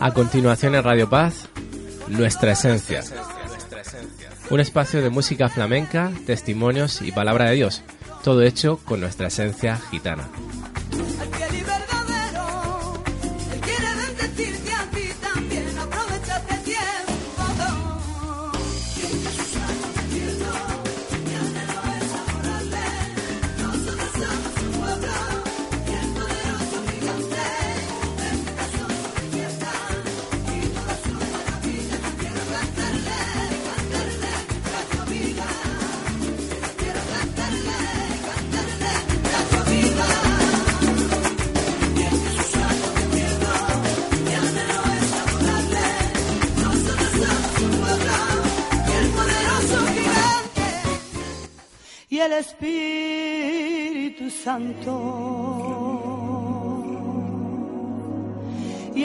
A continuación en Radio Paz, Nuestra Esencia. Un espacio de música flamenca, testimonios y palabra de Dios. Todo hecho con nuestra esencia gitana.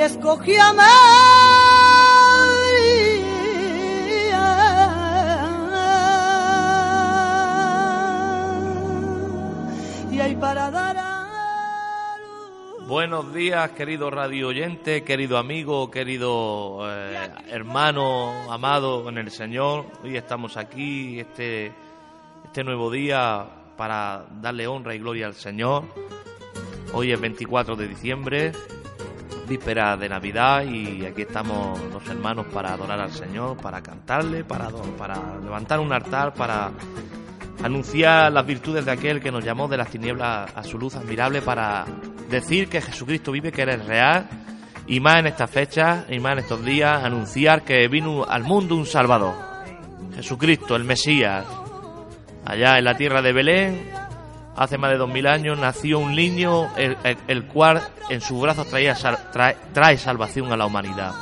Escogí a y hay para dar Buenos días, querido radio oyente, querido amigo, querido eh, hermano, amado en el Señor. Hoy estamos aquí, este, este nuevo día para darle honra y gloria al Señor. Hoy es 24 de diciembre, víspera de Navidad y aquí estamos los hermanos para adorar al Señor, para cantarle, para, para levantar un altar, para anunciar las virtudes de aquel que nos llamó de las tinieblas a su luz admirable, para decir que Jesucristo vive, que eres real y más en estas fechas y más en estos días, anunciar que vino al mundo un Salvador, Jesucristo, el Mesías, Allá en la tierra de Belén, hace más de dos mil años, nació un niño el, cual en sus brazos traía, trae, salvación a la humanidad.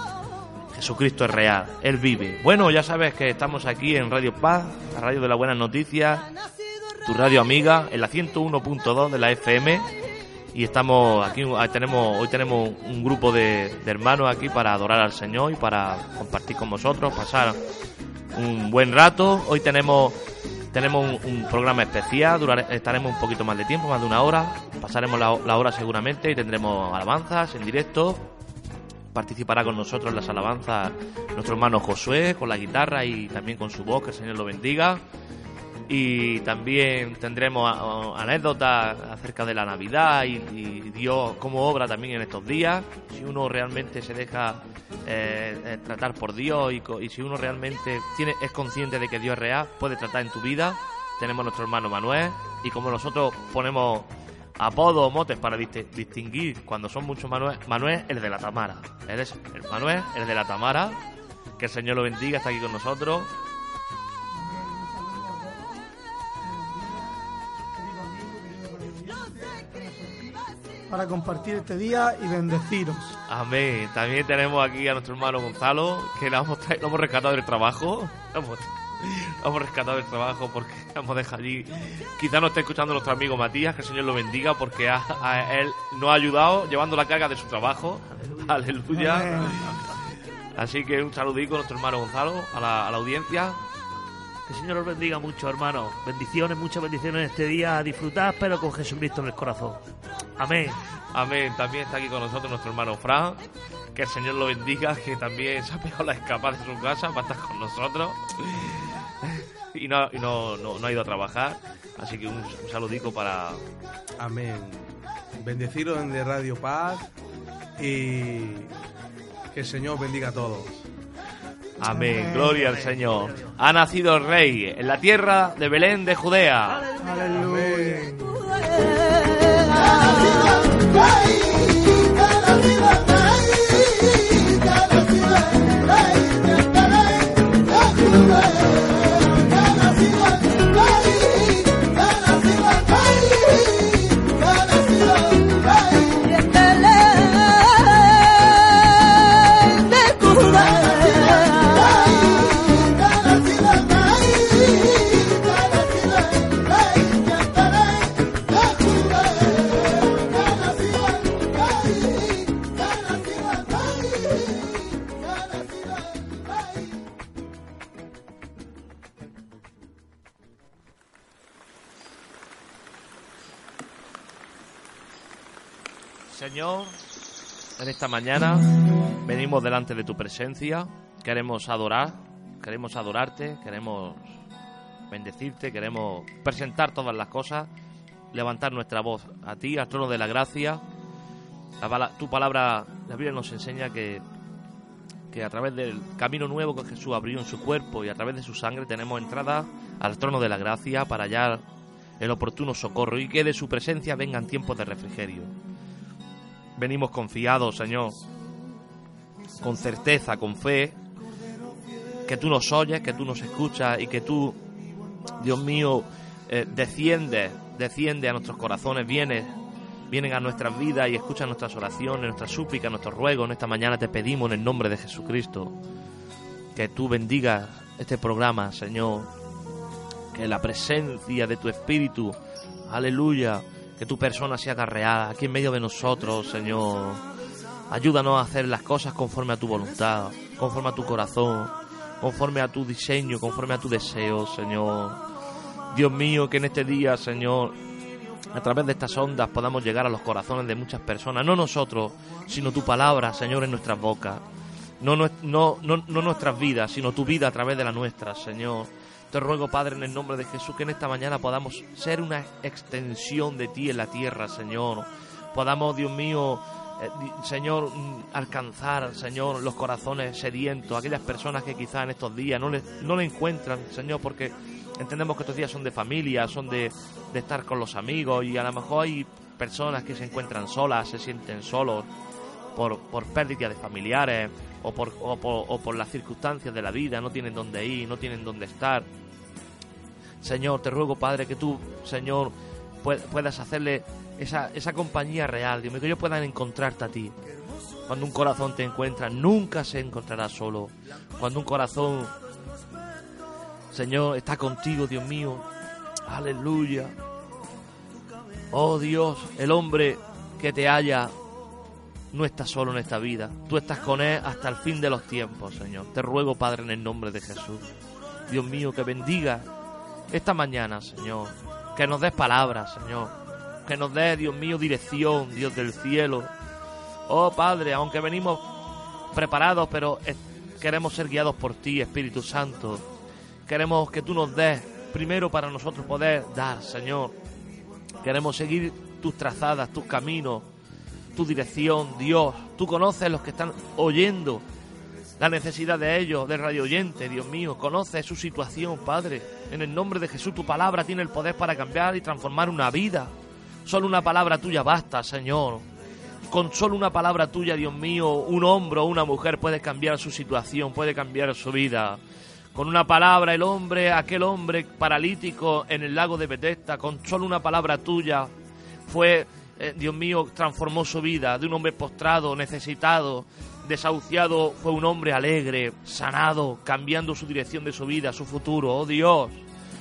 Jesucristo es real, Él vive. Bueno, ya sabes que estamos aquí en Radio Paz, la radio de las buenas noticias, tu radio amiga, en la 101.2 de la FM. Y estamos aquí, tenemos, hoy tenemos un grupo de, de hermanos aquí para adorar al Señor y para compartir con vosotros, pasar un buen rato. Hoy tenemos tenemos un, programa especial, estaremos un poquito más de tiempo, más de una hora. Pasaremos la, hora seguramente y tendremos alabanzas en directo. Participará con nosotros en las alabanzas nuestro hermano Josué con la guitarra y también con su voz, que el Señor lo bendiga y también tendremos anécdotas acerca de la Navidad y, Dios cómo obra también en estos días. Si uno realmente se deja eh, eh, tratar por Dios y, si uno realmente tiene, es consciente de que Dios es real, puede tratar en tu vida. Tenemos nuestro hermano Manuel y como nosotros ponemos apodos o motes para distinguir cuando son muchos Manuel, Manuel el de la Tamara. Eres el Manuel, el de la Tamara. Que el Señor lo bendiga, está aquí con nosotros. Para compartir este día y bendeciros. Amén. También tenemos aquí a nuestro hermano Gonzalo, que lo hemos, lo hemos rescatado del trabajo. Lo hemos, rescatado del trabajo porque lo hemos dejado allí. Quizá no esté escuchando nuestro amigo Matías, que el Señor lo bendiga, porque a, él nos ha ayudado llevando la carga de su trabajo. Aleluya. Así que un saludico a nuestro hermano Gonzalo, a la, a la audiencia. Que el Señor os bendiga mucho, hermano. Bendiciones, muchas bendiciones en este día. A disfrutar, pero con Jesucristo en el corazón. Amén. Amén. También está aquí con nosotros nuestro hermano Fran. Que el Señor lo bendiga, que también se ha pegado la escapada de su casa para estar con nosotros. y no, no, ha ido a trabajar. Así que un, saludico para. Amén. Bendeciros en de Radio Paz y que el Señor bendiga a todos. Amén. Gloria al Señor. Ha nacido el Rey en la tierra de Belén de Judea. Aleluya. En esta mañana venimos delante de tu presencia, queremos adorar, queremos adorarte, queremos bendecirte, queremos presentar todas las cosas, levantar nuestra voz a ti, al trono de la gracia. Tu palabra, la Biblia nos enseña que, que a través del camino nuevo que Jesús abrió en su cuerpo y a través de su sangre tenemos entrada al trono de la gracia para hallar el oportuno socorro y que de su presencia vengan tiempos de refrigerio. Venimos confiados, Señor, con certeza, con fe, que tú nos oyes, que tú nos escuchas y que tú, Dios mío, eh, desciendes, desciende a nuestros corazones, vienes, vienen a nuestras vidas y escuchan nuestras oraciones, nuestras súplicas, nuestros ruegos. En esta mañana te pedimos en el nombre de Jesucristo que tú bendigas este programa, Señor, que la presencia de tu Espíritu, aleluya, que tu persona se haga real aquí en medio de nosotros, Señor. Ayúdanos a hacer las cosas conforme a tu voluntad, conforme a tu corazón, conforme a tu diseño, conforme a tu deseo, Señor. Dios mío, que en este día, Señor, a través de estas ondas podamos llegar a los corazones de muchas personas, no nosotros, sino tu palabra, Señor, en nuestras bocas. No, no, no, no nuestras vidas, sino tu vida a través de la nuestra, Señor. Te ruego, Padre, en el nombre de Jesús, que en esta mañana podamos ser una extensión de ti en la tierra, Señor. Podamos, Dios mío, eh, Señor, mm, alcanzar, Señor, los corazones sedientos, aquellas personas que quizás en estos días no le, no le encuentran, Señor, porque entendemos que estos días son de familia, son de, de estar con los amigos y a lo mejor hay personas que se encuentran solas, se sienten solos por, por pérdida de familiares o, por, o por las circunstancias de la vida, no tienen dónde ir, no tienen dónde estar. Señor, te ruego, Padre, que tú, Señor, pue- puedas hacerle esa, esa compañía real, Dios mío, que ellos puedan encontrarte a ti. Cuando un corazón te encuentra, nunca se encontrará solo. Cuando un corazón, Señor, está contigo, Dios mío, aleluya. Oh Dios, el hombre que te haya no está solo en esta vida. Tú estás con Él hasta el fin de los tiempos, Señor. Te ruego, Padre, en el nombre de Jesús. Dios mío, que bendiga esta mañana, Señor. Que nos des palabras, Señor. Que nos des, Dios mío, dirección, Dios del cielo. Oh, Padre, aunque venimos preparados, pero queremos ser guiados por ti, Espíritu Santo. Queremos que tú nos des primero para nosotros poder dar, Señor. Queremos seguir tus trazadas, tus caminos, tu dirección, Dios. Tú conoces los que están oyendo la necesidad de ellos, de radio oyente, Dios mío. Conoces su situación, Padre. En el nombre de Jesús, tu palabra tiene el poder para cambiar y transformar una vida. Solo una palabra tuya basta, Señor. Con solo una palabra tuya, Dios mío, un hombre o una mujer puede cambiar su situación, puede cambiar su vida. Con una palabra, el hombre, aquel hombre paralítico en el lago de Bethesda, con solo una palabra tuya, fue, eh, Dios mío, transformó su vida de un hombre postrado, necesitado, desahuciado, fue un hombre alegre, sanado, cambiando su dirección de su vida, su futuro. Oh Dios,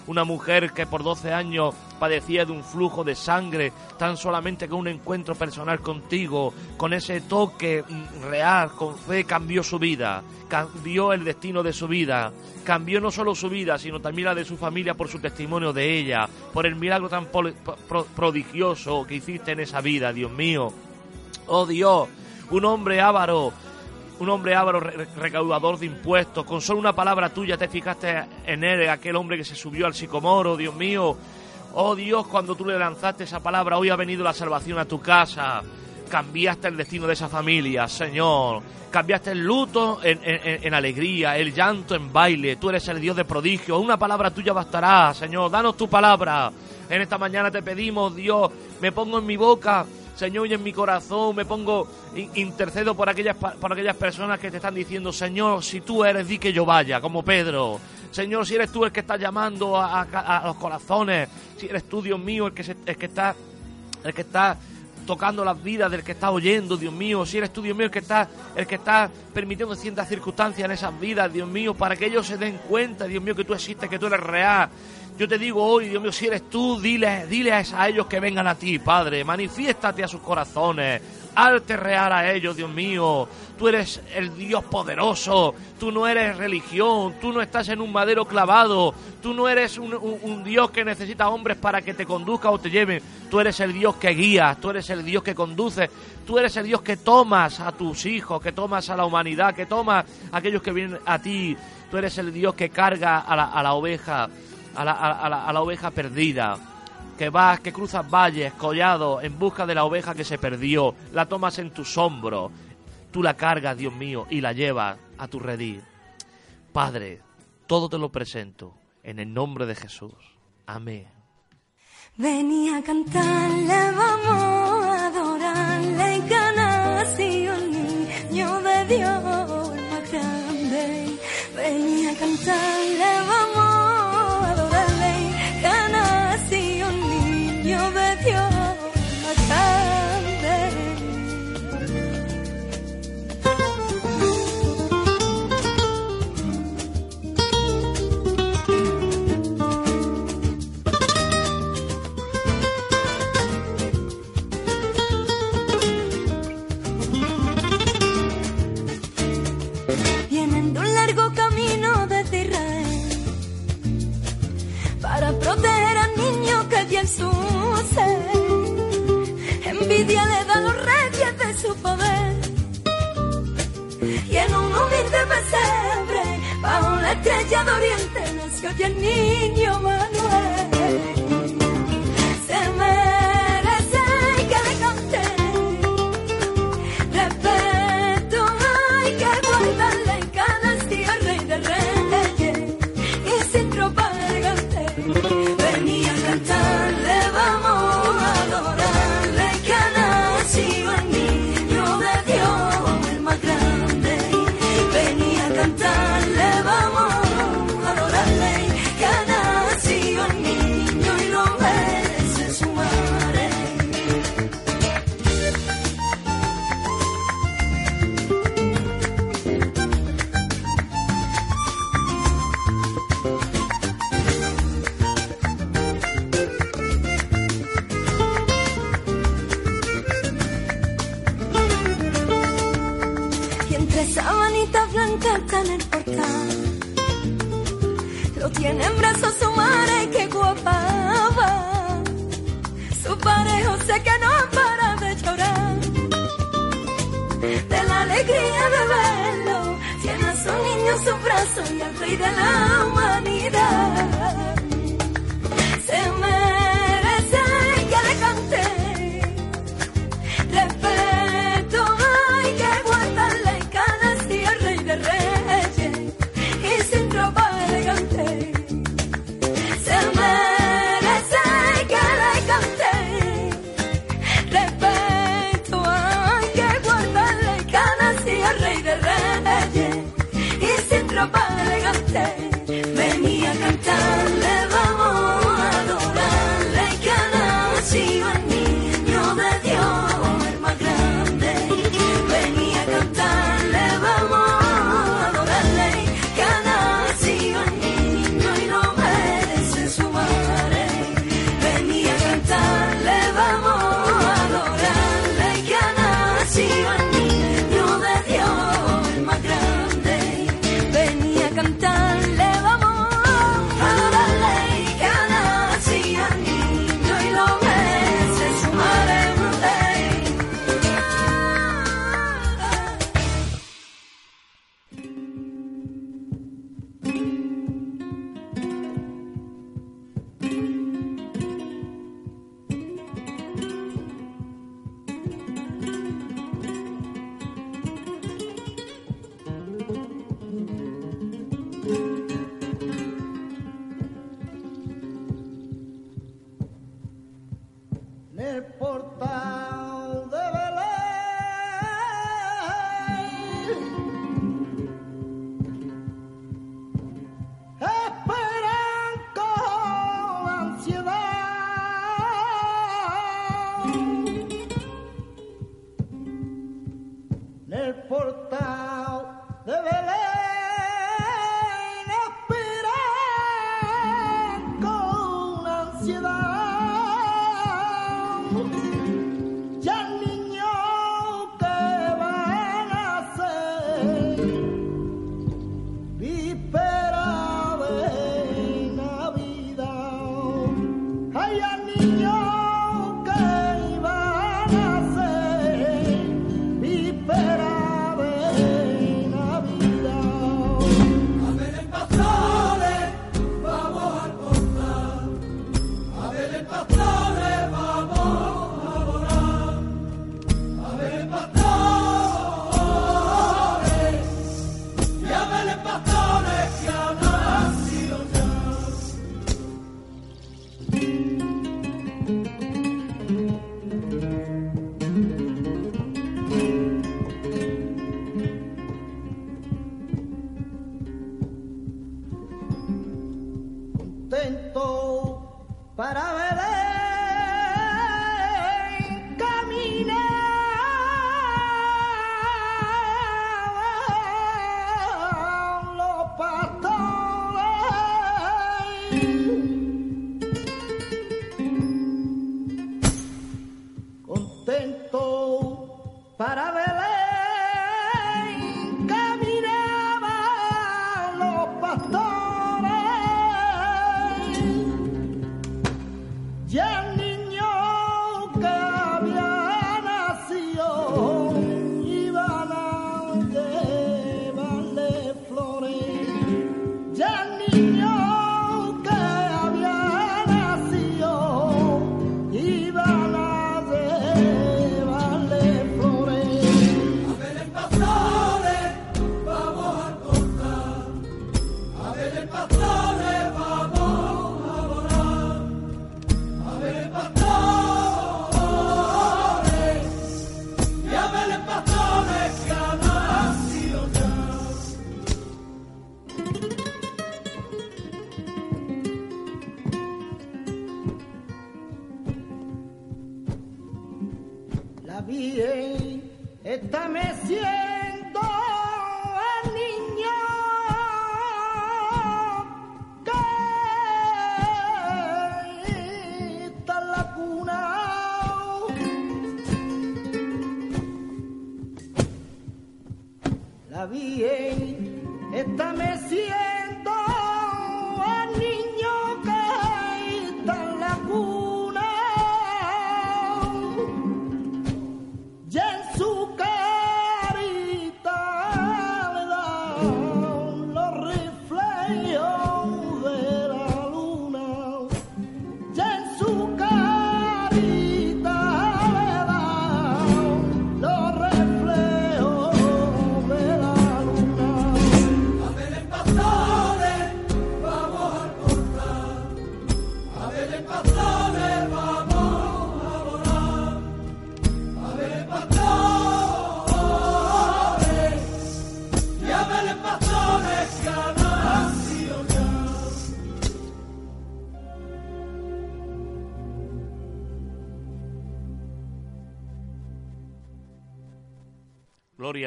una mujer que por 12 años padecía de un flujo de sangre, tan solamente con un encuentro personal contigo, con ese toque mm, real, con fe, cambió su vida, cambió el destino de su vida, cambió no solo su vida, sino también la de su familia por su testimonio de ella, por el milagro tan prodigioso que hiciste en esa vida, Dios mío. Oh Dios, un hombre avaro, un hombre avaro re- recaudador de impuestos, con solo una palabra tuya te fijaste en él, aquel hombre que se subió al sicomoro, Dios mío. Oh Dios, cuando tú le lanzaste esa palabra, hoy ha venido la salvación a tu casa. Cambiaste el destino de esa familia, Señor. Cambiaste el luto en, en- alegría, el llanto en baile. Tú eres el Dios de prodigio. Una palabra tuya bastará, Señor. Danos tu palabra. En esta mañana te pedimos, Dios, me pongo en mi boca Señor, y en mi corazón me pongo, in- intercedo por aquellas, por aquellas personas que te están diciendo, Señor, si tú eres, di que yo vaya, como Pedro. Señor, si eres tú el que está llamando a los corazones, si eres tú, Dios mío, el que, se- el que está, el que está tocando las vidas del que está oyendo, Dios mío, si eres tú, Dios mío, el que está, el que está permitiendo ciertas circunstancias en esas vidas, Dios mío, para que ellos se den cuenta, Dios mío, que tú existes, que tú eres real. Yo te digo hoy, Dios mío, si eres tú, dile, dile a ellos que vengan a ti, Padre. Manifiéstate a sus corazones. arte real a ellos, Dios mío. Tú eres el Dios poderoso, tú no eres religión, tú no estás en un madero clavado, tú no eres un, Dios que necesita hombres para que te conduzca o te lleven, tú eres el Dios que guía, tú eres el Dios que conduce, tú eres el Dios que tomas a tus hijos, que tomas a la humanidad, que tomas a aquellos que vienen a ti, tú eres el Dios que carga a la oveja, a la, a- la oveja perdida que vas, que cruzas valles, collados, en busca de la oveja que se perdió, la tomas en tus hombros, tú la cargas, Dios mío, y la llevas a tu redil. Padre, todo te lo presento, en el nombre de Jesús. Amén. Venía a cantarle, vamos Vienen de un largo camino desde Israel para proteger al niño que su ser. Envidia le da a los reyes de su poder y en un humilde pesebre bajo la estrella de oriente nació el niño Manuel.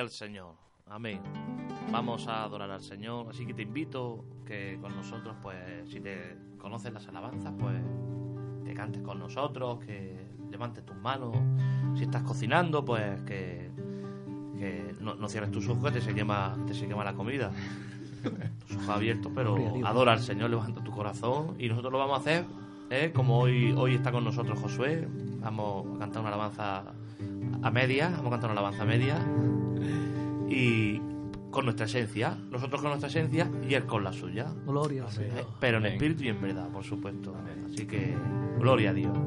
Al Señor. Amén. Vamos a adorar al Señor. Así que te invito que con nosotros, pues, si te conoces las alabanzas, pues, te cantes con nosotros, que levantes tus manos. Si estás cocinando, pues, que, que no, no cierres tus ojos, que te se quema, te se quema la comida. Tus ojos abiertos, pero adora al Señor, levanta tu corazón. Y nosotros lo vamos a hacer, ¿eh? como hoy, hoy está con nosotros Josué. Vamos a cantar una alabanza a media, vamos a cantar una alabanza a media y con nuestra esencia, nosotros con nuestra esencia y él con la suya, Gloria al. Señor. pero en espíritu y en verdad, por supuesto. Así que gloria a Dios.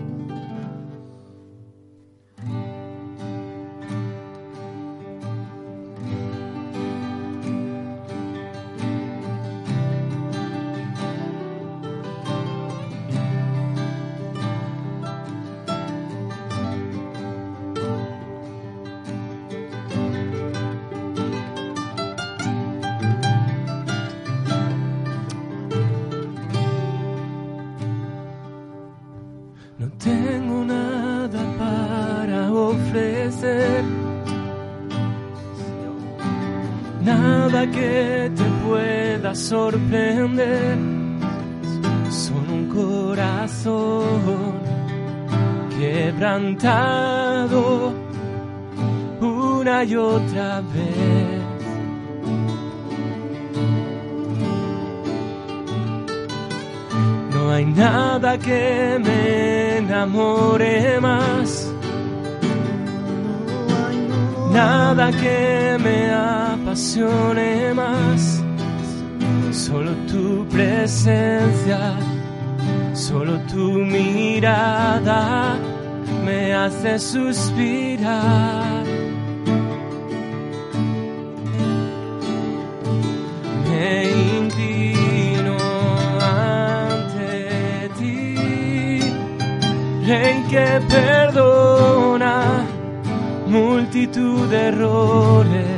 Que te pueda sorprender, solo un corazón quebrantado una y otra vez. No hay nada que me enamore más, nada que me apasione más, solo tu presencia, solo tu mirada me hace suspirar. Me inclino ante ti, Rey que perdona multitud de errores.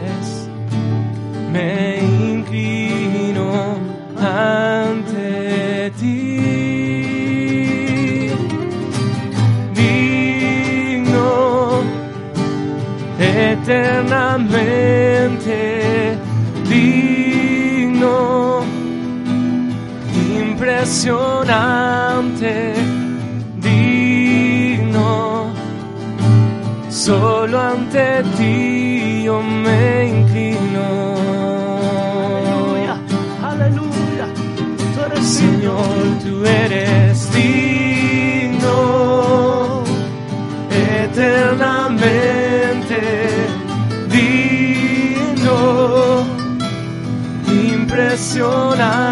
Me inclino ante ti. Digno eternamente digno, impresionante, digno, solo ante ti yo me Señor, tú eres digno, eternamente digno, impresionante,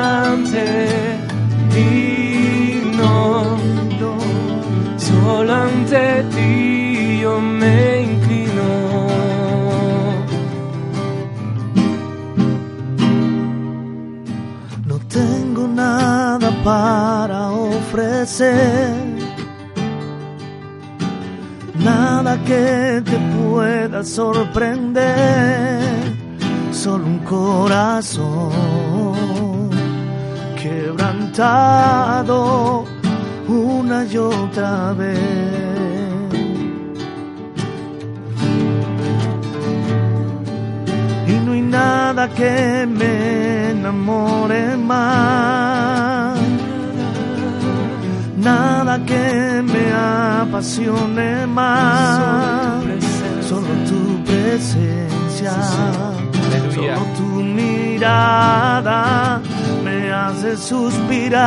nada que te pueda sorprender, solo un corazón quebrantado una y otra vez. y no hay nada que me enamore apasione más, solo tu presencia. Solo tu mirada me hace suspirar.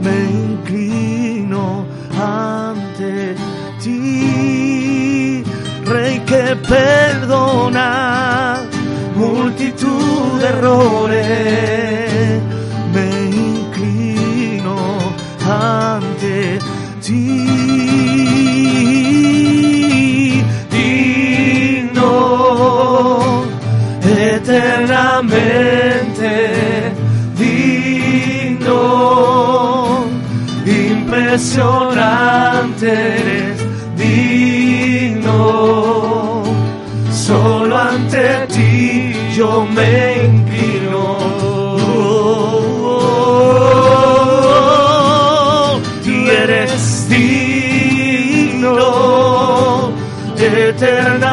Me inclino ante ti, Rey que perdona multitud de errores. Eternamente digno, impresionante eres digno, solo ante ti yo me inclino. Tú eres digno, eternamente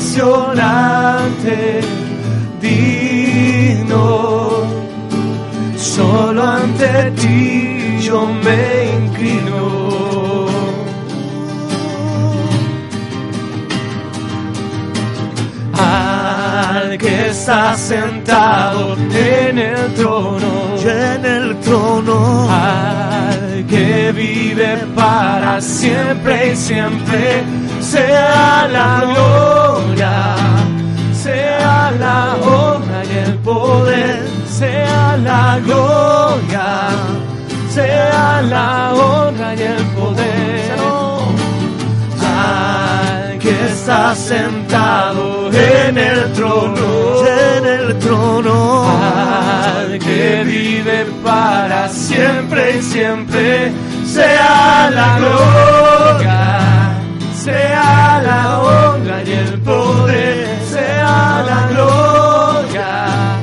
impresionante, digno, solo ante ti yo me inclino. Al que está sentado en el trono, en el trono, al que vive para siempre y siempre, sea la gloria, sea la honra y el poder, sea la gloria, sea la honra y el poder. Al que está sentado en el trono, en el trono, al que vive para siempre y siempre, sea la gloria, sea la honra y el poder, sea la gloria,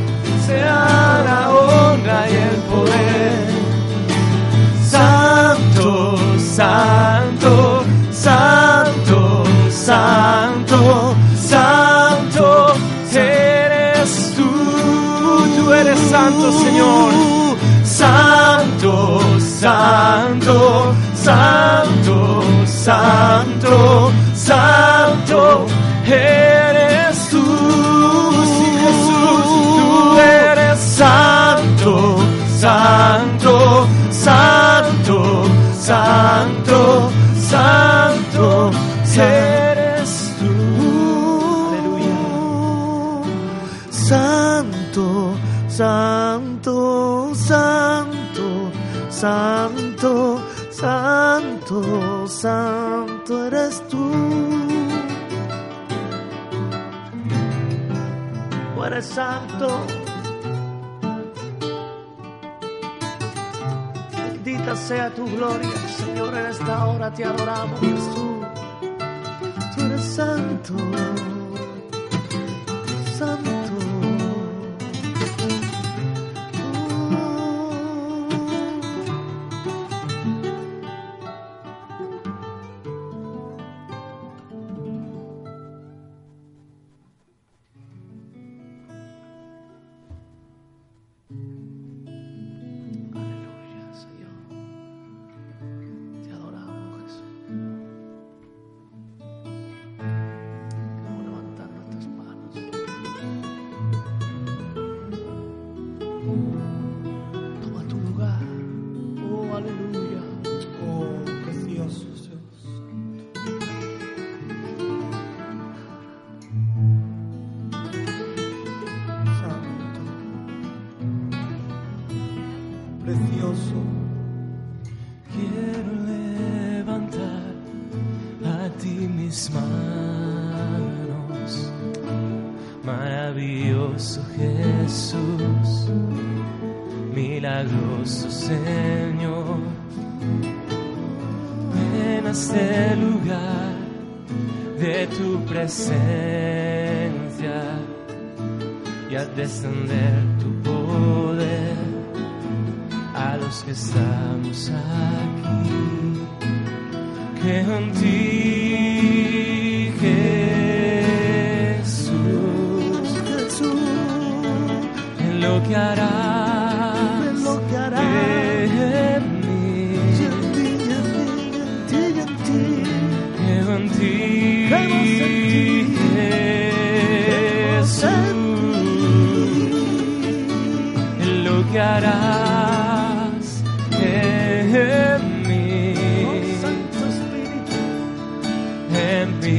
sea la honra y el poder. Santo, santo, santo, santo, santo, eres tú, tú eres santo, Señor. Santo, santo, santo, santo, santo, eres santo. Bendita sea tu gloria, Señor, en esta hora te adoramos, Jesús. Tú eres santo.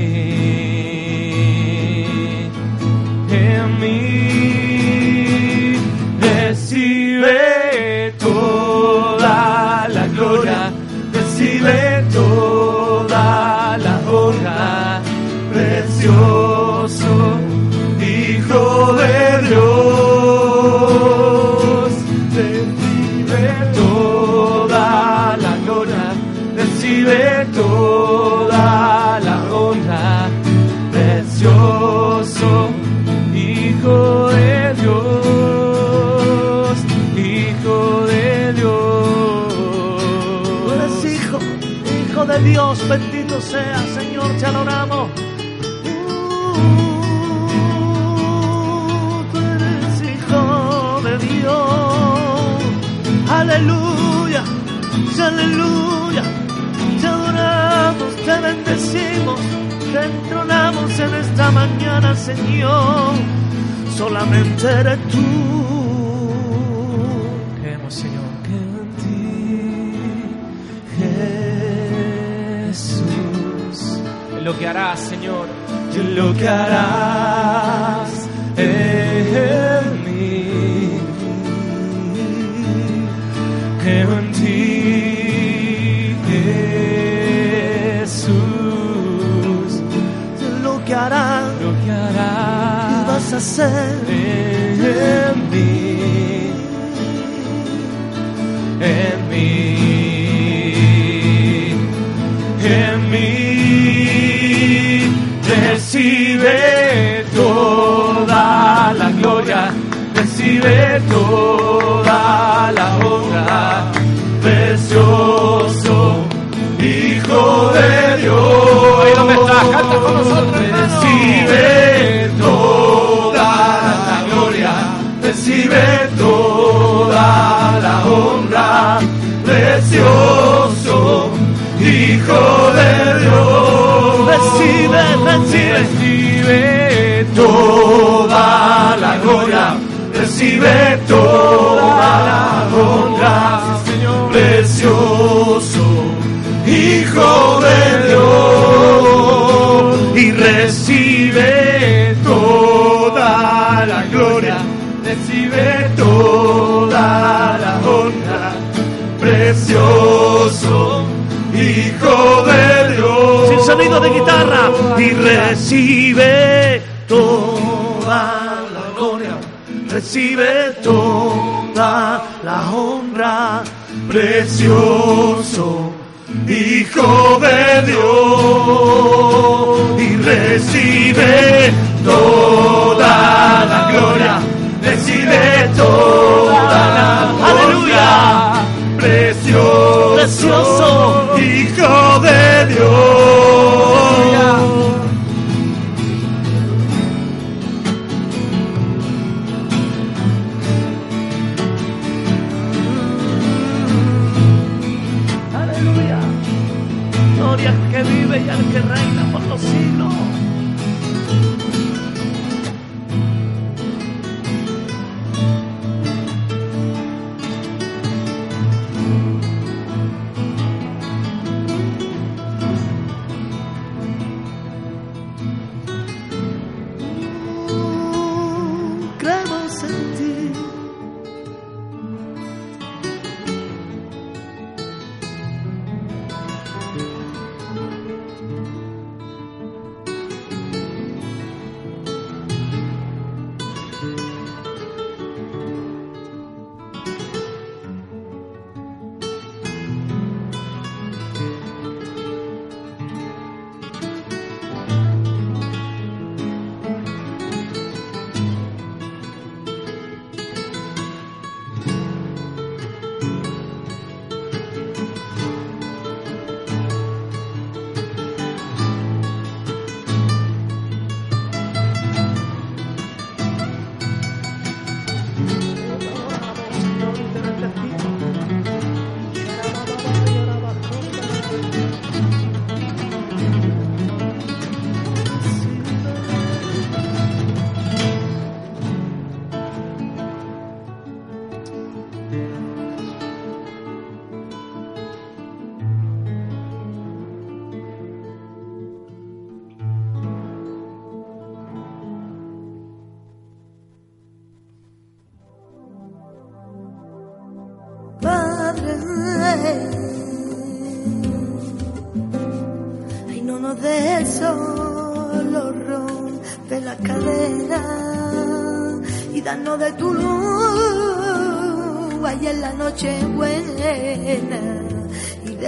me. bendecimos, te entronamos en esta mañana, Señor. Solamente eres tú. Creemos, Señor, que en ti, Jesús, lo que harás, Señor, lo que harás. deshacer. recibe toda la gloria, recibe toda la honra, sí, Señor. precioso Hijo. y recibe toda la gloria, recibe toda la honra, precioso Hijo de Dios, y recibe toda la gloria, recibe toda la aleluya, precioso, precioso. Hijo de Dios.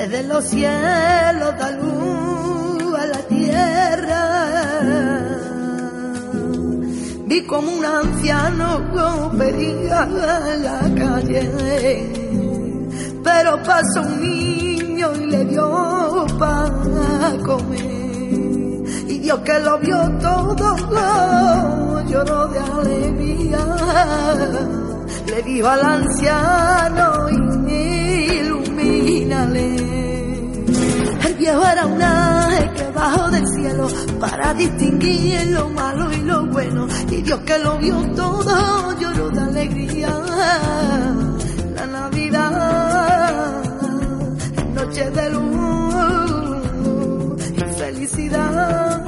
desde los cielos da luz a la tierra. Vi como un anciano pedía en la calle, pero pasó un niño y le dio para comer. Y Dios que lo vio todo, lo lloró de alegría. Le dijo al anciano, y el viejo era un ángel que bajó del cielo para distinguir lo malo y lo bueno. Y Dios que lo vio todo lloró de alegría. La Navidad, noche de luz y felicidad.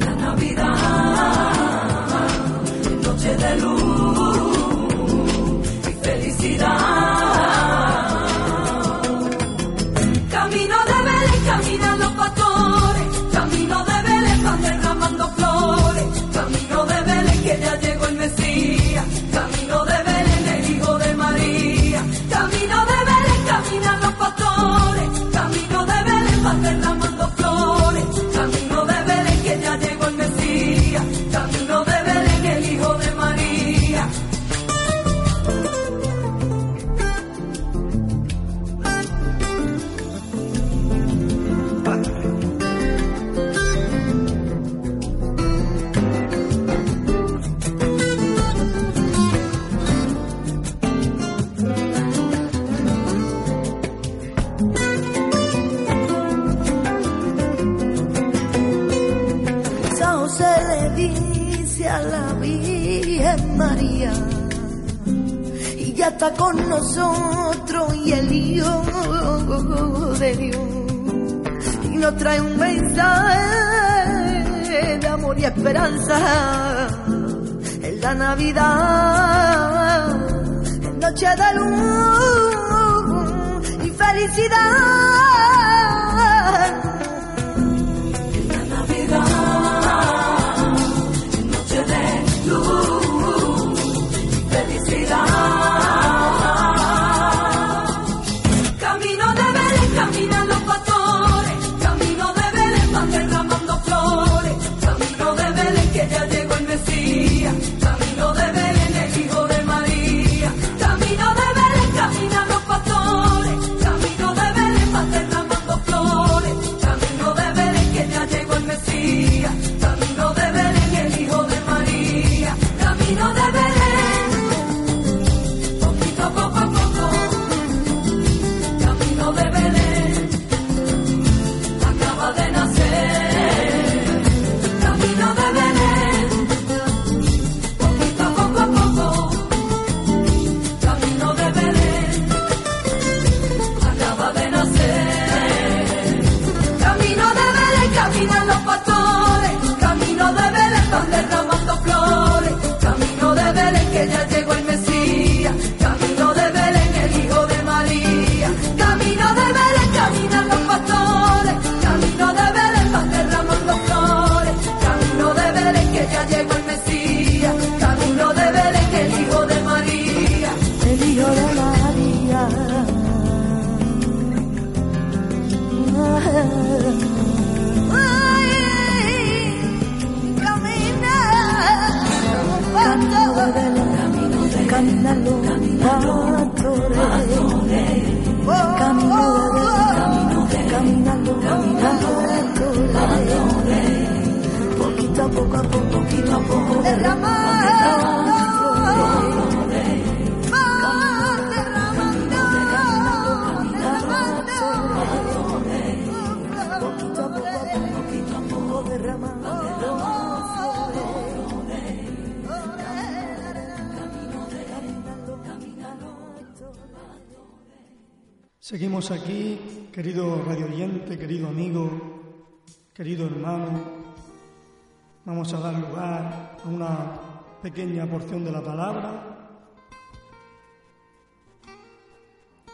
La Navidad, noche de luz. con nosotros y el Hijo de Dios y nos trae un mensaje de amor y esperanza en la Navidad, en noche de luz y felicidad. de la palabra.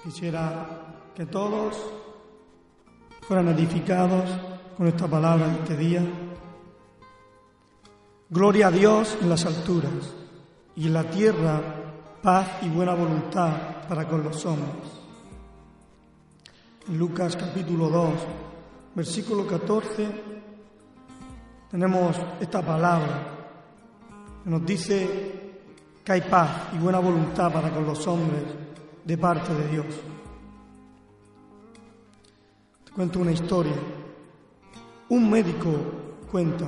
Quisiera que todos fueran edificados con esta palabra en este día. Gloria a Dios en las alturas y en la tierra paz y buena voluntad para con los hombres. En Lucas capítulo 2, versículo 14, tenemos esta palabra que nos dice que hay paz y buena voluntad para con los hombres de parte de Dios. Te cuento una historia. Un médico cuenta,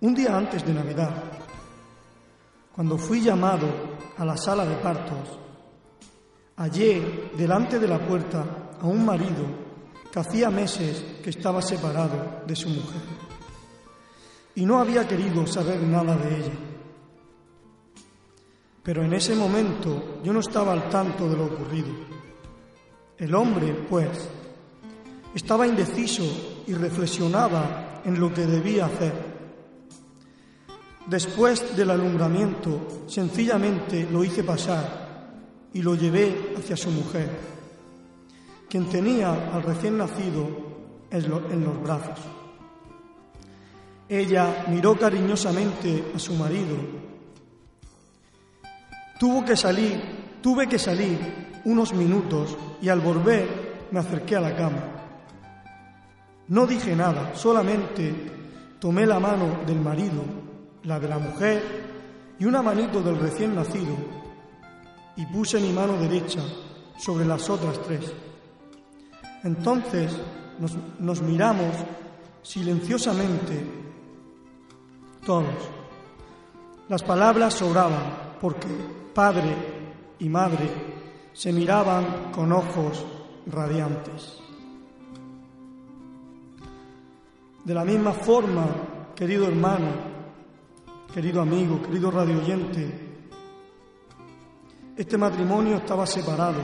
un día antes de Navidad, cuando fui llamado a la sala de partos, hallé delante de la puerta a un marido que hacía meses que estaba separado de su mujer y no había querido saber nada de ella. Pero en ese momento yo no estaba al tanto de lo ocurrido. El hombre, pues, estaba indeciso y reflexionaba en lo que debía hacer. Después del alumbramiento, sencillamente lo hice pasar y lo llevé hacia su mujer, quien tenía al recién nacido en los brazos. Ella miró cariñosamente a su marido. Tuvo que salir, tuve que salir unos minutos y al volver me acerqué a la cama. No dije nada, solamente tomé la mano del marido, la de la mujer y una manito del recién nacido y puse mi mano derecha sobre las otras tres. Entonces nos, nos miramos silenciosamente todos. Las palabras sobraban porque padre y madre se miraban con ojos radiantes. De la misma forma, querido hermano, querido amigo, querido radioyente, este matrimonio estaba separado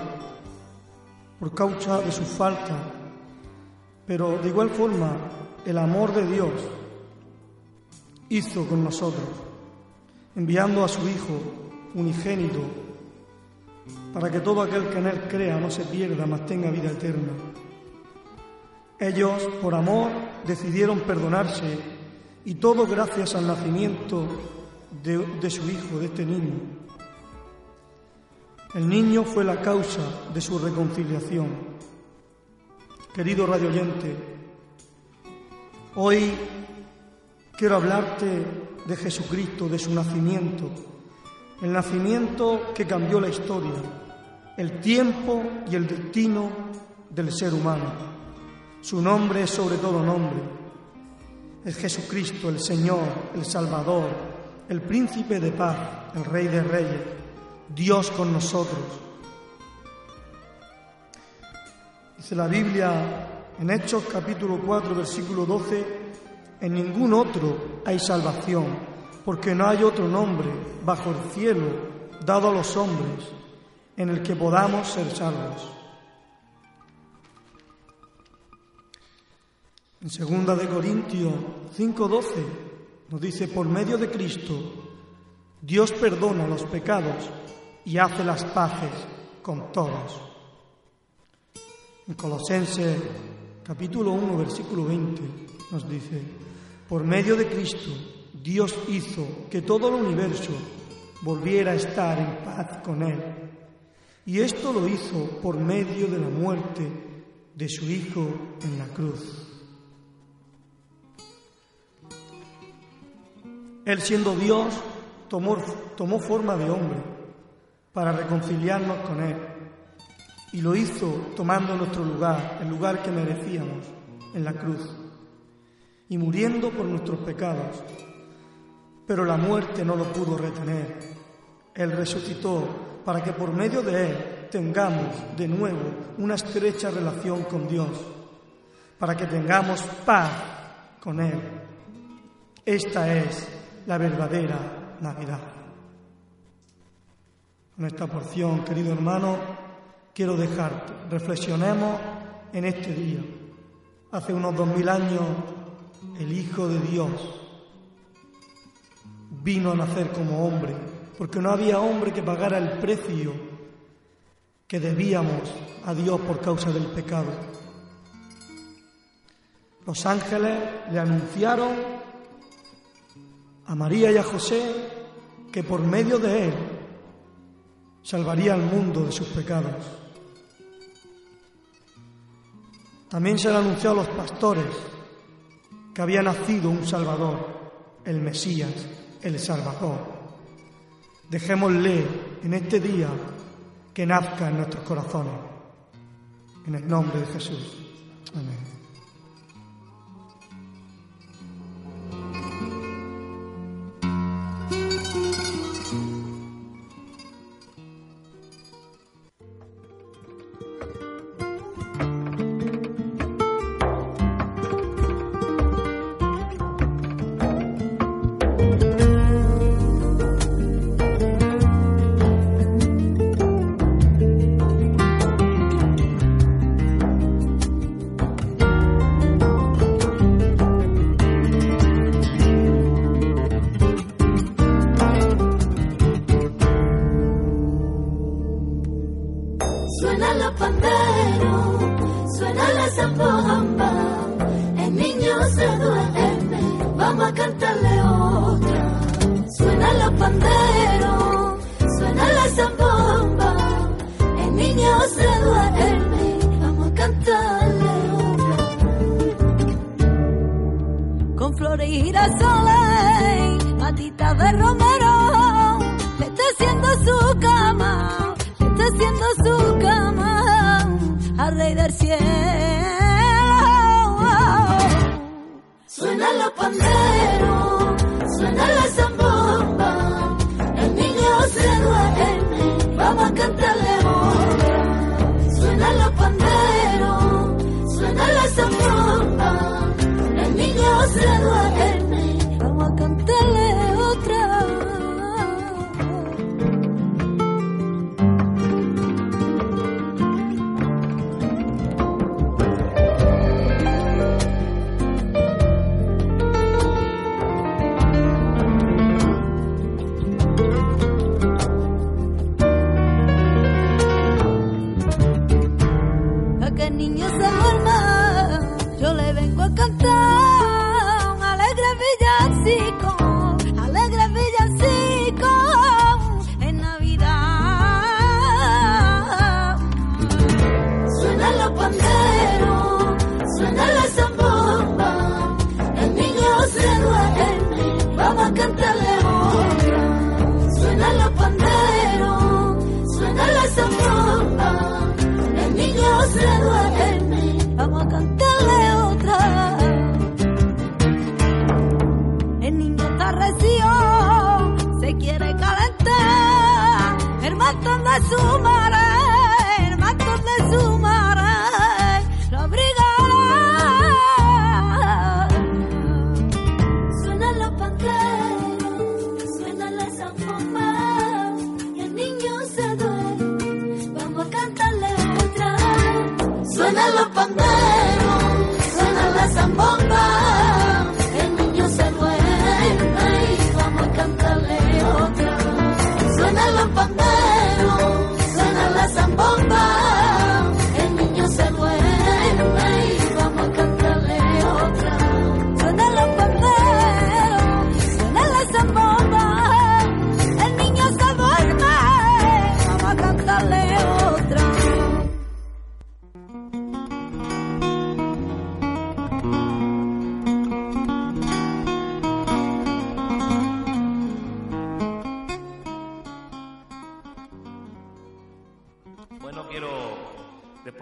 por causa de su falta, pero de igual forma el amor de Dios hizo con nosotros, enviando a su Hijo unigénito, para que todo aquel que en Él crea no se pierda, mas tenga vida eterna. Ellos, por amor, decidieron perdonarse y todo gracias al nacimiento de, su Hijo, de este niño. El niño fue la causa de su reconciliación. Querido radio oyente, hoy quiero hablarte de Jesucristo, de su nacimiento, el nacimiento que cambió la historia, el tiempo y el destino del ser humano. Su nombre es sobre todo nombre. Es Jesucristo, el Señor, el Salvador, el príncipe de paz, el Rey de Reyes, Dios con nosotros. Dice la Biblia en Hechos capítulo 4, versículo 12, en ningún otro hay salvación, porque no hay otro nombre bajo el cielo dado a los hombres en el que podamos ser salvos. En segunda de Corintios 5:12 nos dice, por medio de Cristo, Dios perdona los pecados y hace las paces con todos. En Colosenses capítulo 1, versículo 20 nos dice, por medio de Cristo, Dios hizo que todo el universo volviera a estar en paz con Él. Y esto lo hizo por medio de la muerte de su Hijo en la cruz. Él siendo Dios tomó, forma de hombre para reconciliarnos con Él. Y lo hizo tomando nuestro lugar, el lugar que merecíamos, en la cruz y muriendo por nuestros pecados. Pero la muerte no lo pudo retener. Él resucitó para que por medio de Él tengamos de nuevo una estrecha relación con Dios, para que tengamos paz con Él. Esta es la verdadera Navidad. Con esta porción, querido hermano, quiero dejarte. Reflexionemos en este día. Hace unos dos mil años el Hijo de Dios vino a nacer como hombre, porque no había hombre que pagara el precio que debíamos a Dios por causa del pecado. Los ángeles le anunciaron a María y a José que por medio de él salvaría al mundo de sus pecados. También se le anunció a los pastores que había nacido un Salvador, el Mesías, el Salvador. Dejémosle en este día que nazca en nuestros corazones. En el nombre de Jesús. Amén. Cantarle otra. Suena los panderos, suena la zambomba, el niño se duerme, vamos a cantarle otra. Con flores y girasoles, patitas de romero, le está haciendo su cama, le está haciendo su cama al rey del cielo. Suena los panderos, suena la zambomba, el niño se duerme, vamos a cantarle. Suena los panderos, suena la zambomba, el niño se duerme,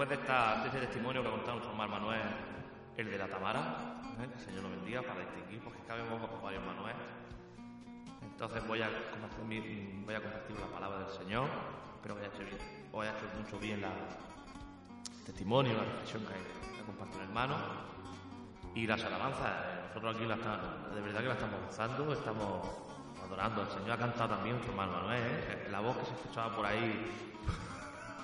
después de, esta, de este testimonio que ha contado nuestro hermano Manuel, el de la Tamara, ¿eh? el Señor lo bendiga para distinguir, porque vamos con varios Manuel. Entonces voy a, compartir voy a compartir la palabra del Señor, que haya hecho, bien, os haya hecho mucho bien la el testimonio, la reflexión que ha compartido el hermano. Y las alabanzas, eh, nosotros aquí la está- de verdad que la estamos gozando, estamos adorando. El Señor ha cantado también nuestro hermano Manuel, ¿eh? la voz que se escuchaba por ahí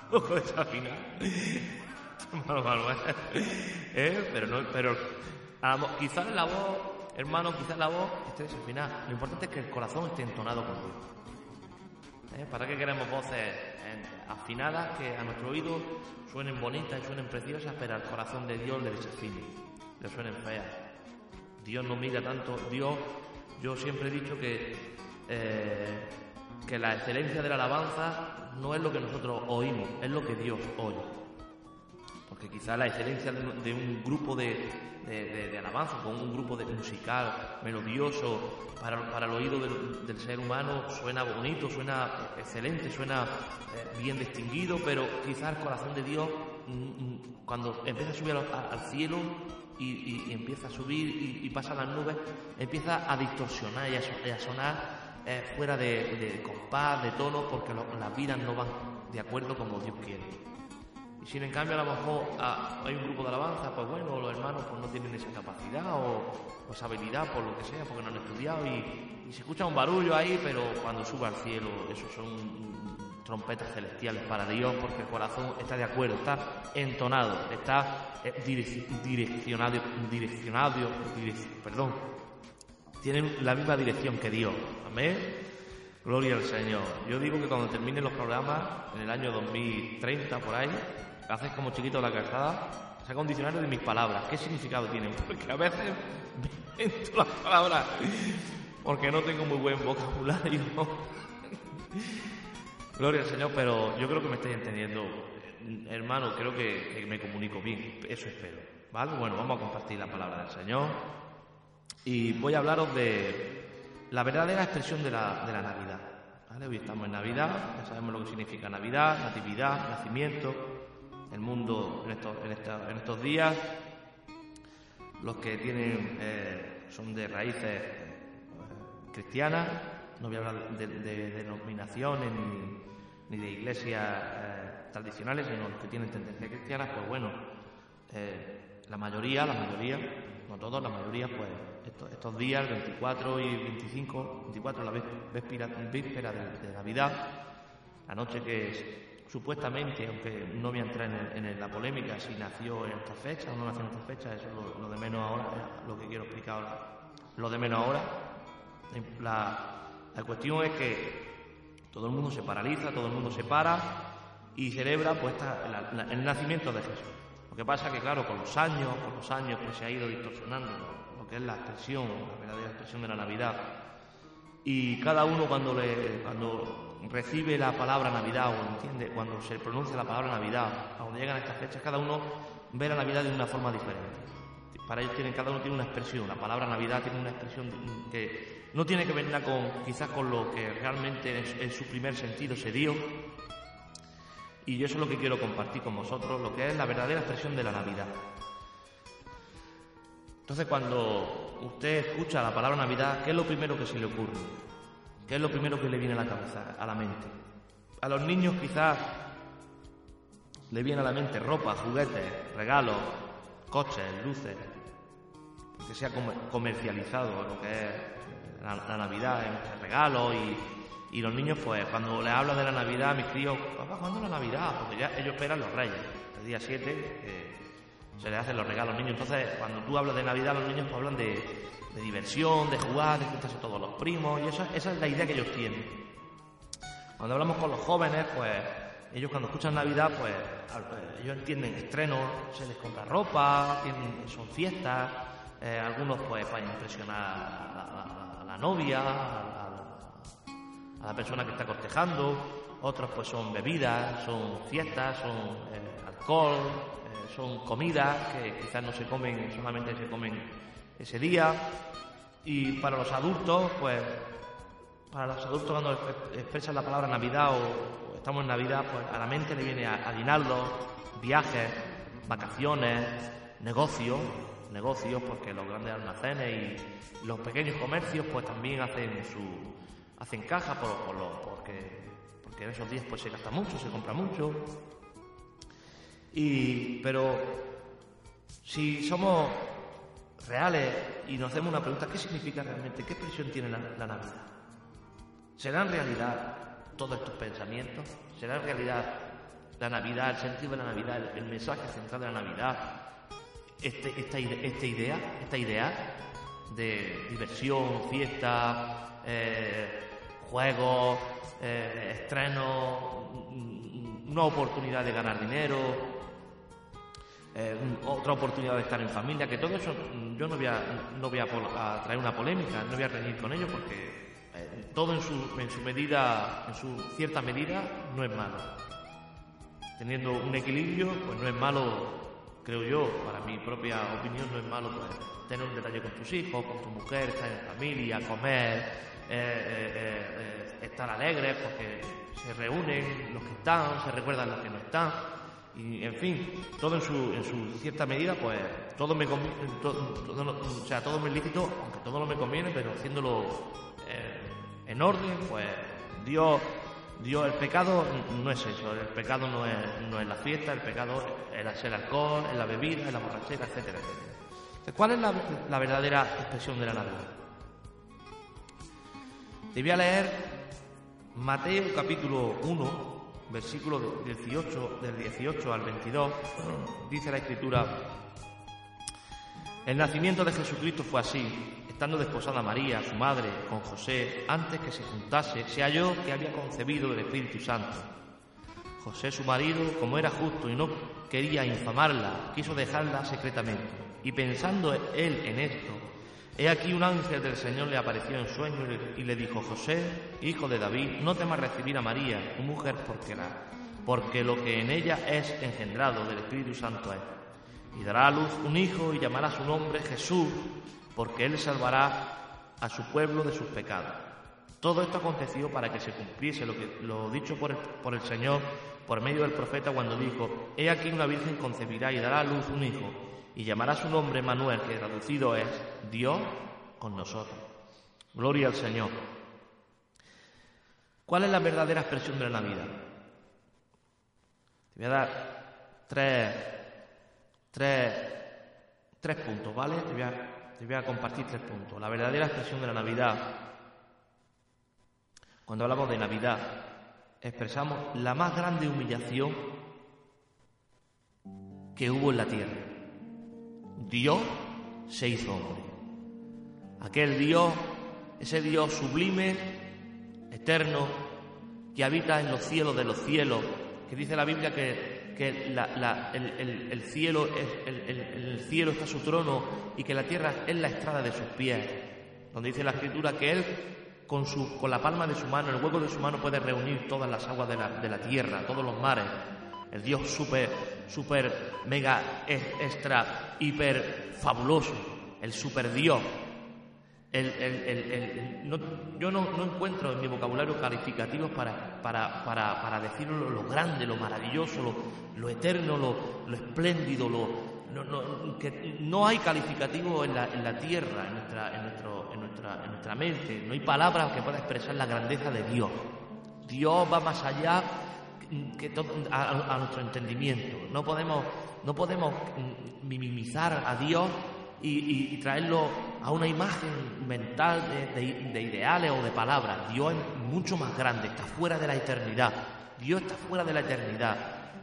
poco desafinada. hermano Manuel. ¿Eh? Pero no, pero quizás la voz, hermano, quizás la voz esté desafinada. Lo importante es que el corazón esté entonado con Dios. ¿Eh? ¿Para qué queremos voces eh, afinadas que a nuestro oído suenen bonitas y suenen preciosas, pero al corazón de Dios le desafinen? le suenen feas. Dios no mira tanto. Dios, yo siempre he dicho que, eh, que la excelencia de la alabanza no es lo que nosotros oímos, es lo que Dios oye. Porque quizá la excelencia de un, grupo de, de, alabanza, con un grupo de musical, melodioso, para, para el oído del, ser humano suena bonito, suena excelente, suena eh, bien distinguido, pero quizá el corazón de Dios, mm, mm, cuando empieza a subir al, cielo y, y- empieza a subir y, y pasa las nubes, empieza a distorsionar y a, a sonar eh, fuera de, compás, de tono, porque lo- las vidas no van de acuerdo como Dios quiere. Y si en cambio a lo mejor hay un grupo de alabanza, pues bueno, los hermanos pues no tienen esa capacidad o, esa habilidad por lo que sea, porque no han estudiado y, se escucha un barullo ahí, pero cuando sube al cielo, esos son trompetas celestiales para Dios, porque el corazón está de acuerdo, está entonado, está eh, direc- direccionado, direccionado, direc- perdón, tienen la misma dirección que Dios. Amén. Gloria al Señor. Yo digo que cuando terminen los programas, en el año 2030 por ahí, haces como chiquito la calzada, saca un diccionario de mis palabras. ¿Qué significado tienen? Porque a veces me invento las palabras porque no tengo muy buen vocabulario. Gloria al Señor, pero yo creo que me estáis entendiendo. Hermano, creo que, me comunico bien. Eso espero. ¿Vale? Bueno, vamos a compartir la palabra del Señor. Y voy a hablaros de la verdadera expresión de la, de la Navidad. Hoy estamos en Navidad, ya sabemos lo que significa Navidad, natividad, nacimiento. El mundo en estos, en estos días, los que tienen eh, son de raíces eh, cristianas, no voy a hablar de, de- de denominaciones ni, ni de iglesias eh, tradicionales, sino los que tienen tendencias cristianas, pues bueno, la mayoría, la mayoría, no todos, la mayoría, pues estos, estos días, 24 y 25, 24 la víspera, de, Navidad, la noche que es, supuestamente, aunque no voy a entrar en, la polémica si nació en esta fecha o no nació en esta fecha, eso es lo, de menos ahora, es lo que quiero explicar ahora. Lo de menos ahora, la, cuestión es que todo el mundo se paraliza, todo el mundo se para y celebra pues esta- el nacimiento de Jesús. Lo que pasa que claro, con los años, con los años pues se ha ido distorsionando lo que es la expresión, la verdadera expresión de la Navidad. Y cada uno cuando le cuando recibe la palabra Navidad o entiende cuando se pronuncia la palabra Navidad, donde llegan estas fechas, cada uno ve la Navidad de una forma diferente. Para ellos tienen, cada uno tiene una expresión. La palabra Navidad tiene una expresión que no tiene que ver nada con quizás con lo que realmente en, en su primer sentido se dio. Y yo eso es lo que quiero compartir con vosotros, lo que es la verdadera expresión de la Navidad. Entonces, cuando usted escucha la palabra Navidad, ¿qué es lo primero que se le ocurre? ¿Qué es lo primero que le viene a la cabeza, a la mente? A los niños quizás le viene a la mente ropa, juguetes, regalos, coches, luces, que sea comer- comercializado lo que es la, Navidad, en regalos y, y los niños pues cuando les hablo de la Navidad, mis críos, papá, ¿cuándo es la Navidad? Porque ya ellos esperan los reyes, el día 7 que se les hacen los regalos a los niños. Entonces cuando tú hablas de Navidad, los niños pues, hablan de, diversión, de jugar, de juntarse todos los primos y eso, esa es la idea que ellos tienen. Cuando hablamos con los jóvenes, pues ellos cuando escuchan Navidad, pues al- ellos entienden estrenos, se les compra ropa, son fiestas, eh, algunos pues para impresionar a la, novia, a, la persona que está cortejando, otros pues son bebidas, son fiestas, son eh, alcohol, eh, son comidas que quizás no se comen, solamente se comen ese día. Y para los adultos, pues para los adultos cuando exp- expresan la palabra Navidad o, estamos en Navidad, pues a la mente le viene a- aguinaldos, viajes, vacaciones, negocios, negocios, porque los grandes almacenes y los pequeños comercios pues también hacen su hacen caja por, por lo- porque porque en esos días pues se gasta mucho, se compra mucho. Y pero si somos reales y nos hacemos una pregunta, ¿qué significa realmente? ¿Qué expresión tiene la, la Navidad? ¿Será en realidad todos estos pensamientos? ¿Será en realidad la Navidad, el sentido de la Navidad, el, mensaje central de la Navidad, este, esta, esta idea, esta idea de diversión, fiesta, eh, juegos, eh, estrenos, mm, una oportunidad de ganar dinero? Eh, otra oportunidad de estar en familia, que todo eso mm, yo no voy a, no voy a, traer una polémica, no voy a reñir con ello porque eh, todo en su, en su medida, en su cierta medida, no es malo. Teniendo un equilibrio, pues no es malo, creo yo, para mi propia opinión, no es malo pues, tener un detalle con tus hijos, con tu mujer, estar en familia, comer, eh, eh, estar alegres porque se reúnen los que están, se recuerdan los que no están. Y, en fin, todo en su, en su cierta medida, pues todo me conviene, todo, o sea, todo me lícito, aunque todo no me conviene, pero haciéndolo eh, en orden, pues Dios, Dios, el pecado no es eso, el pecado no es, no es la fiesta, el pecado es el alcohol, es la bebida, es la borrachera, etcétera, etcétera. ¿Cuál es la, la verdadera expresión de la Navidad? Te voy a leer Mateo capítulo 1, versículo 18, del 18 al 22, dice la escritura, el nacimiento de Jesucristo fue así, estando desposada María, su madre, con José, antes que se juntase, se halló que había concebido del Espíritu Santo. José, su marido, como era justo y no quería infamarla, quiso dejarla secretamente. Y pensando él en esto, he aquí un ángel del Señor le apareció en sueño y le- dijo, José, hijo de David, no temas recibir a María, tu mujer, la, porque lo que en ella es engendrado del Espíritu Santo es. Y dará a luz un hijo y llamará su nombre Jesús, porque él salvará a su pueblo de sus pecados. Todo esto aconteció para que se cumpliese lo, que, lo dicho por el, por el Señor por medio del profeta cuando dijo, He aquí una virgen concebirá y dará a luz un hijo, y llamará su nombre Manuel, que traducido es Dios con nosotros. Gloria al Señor. ¿Cuál es la verdadera expresión de la Navidad? Te voy a dar tres, tres, tres puntos, ¿vale? Te voy, a, te voy a compartir tres puntos. La verdadera expresión de la Navidad, cuando hablamos de Navidad, expresamos la más grande humillación que hubo en la tierra. Dios se hizo hombre. Aquel Dios, ese Dios sublime, eterno, que habita en los cielos de los cielos, que dice la Biblia que, que el, el- el cielo el, el- el cielo está su trono y que la tierra es la estrada de sus pies, donde dice la Escritura que Él con, su, con la palma de su mano, el hueco de su mano puede reunir todas las aguas de la, de la tierra, todos los mares. El Dios súper, súper, mega, extra, hiper fabuloso, el super Dios. El- el- el- no- yo no, no encuentro en mi vocabulario calificativos para, para, para, para decir lo, grande, lo maravilloso, lo, lo eterno, lo, lo espléndido, lo, no, que no hay calificativos en la, en la tierra, en nuestra, en, nuestro, en, nuestra, en nuestra mente. No hay palabras que puedan expresar la grandeza de Dios. Dios va más allá a, nuestro entendimiento. No podemos, no podemos mm, minimizar a Dios y, traerlo a una imagen mental de ideales o de palabras. Dios es mucho más grande, está fuera de la eternidad. Dios está fuera de la eternidad.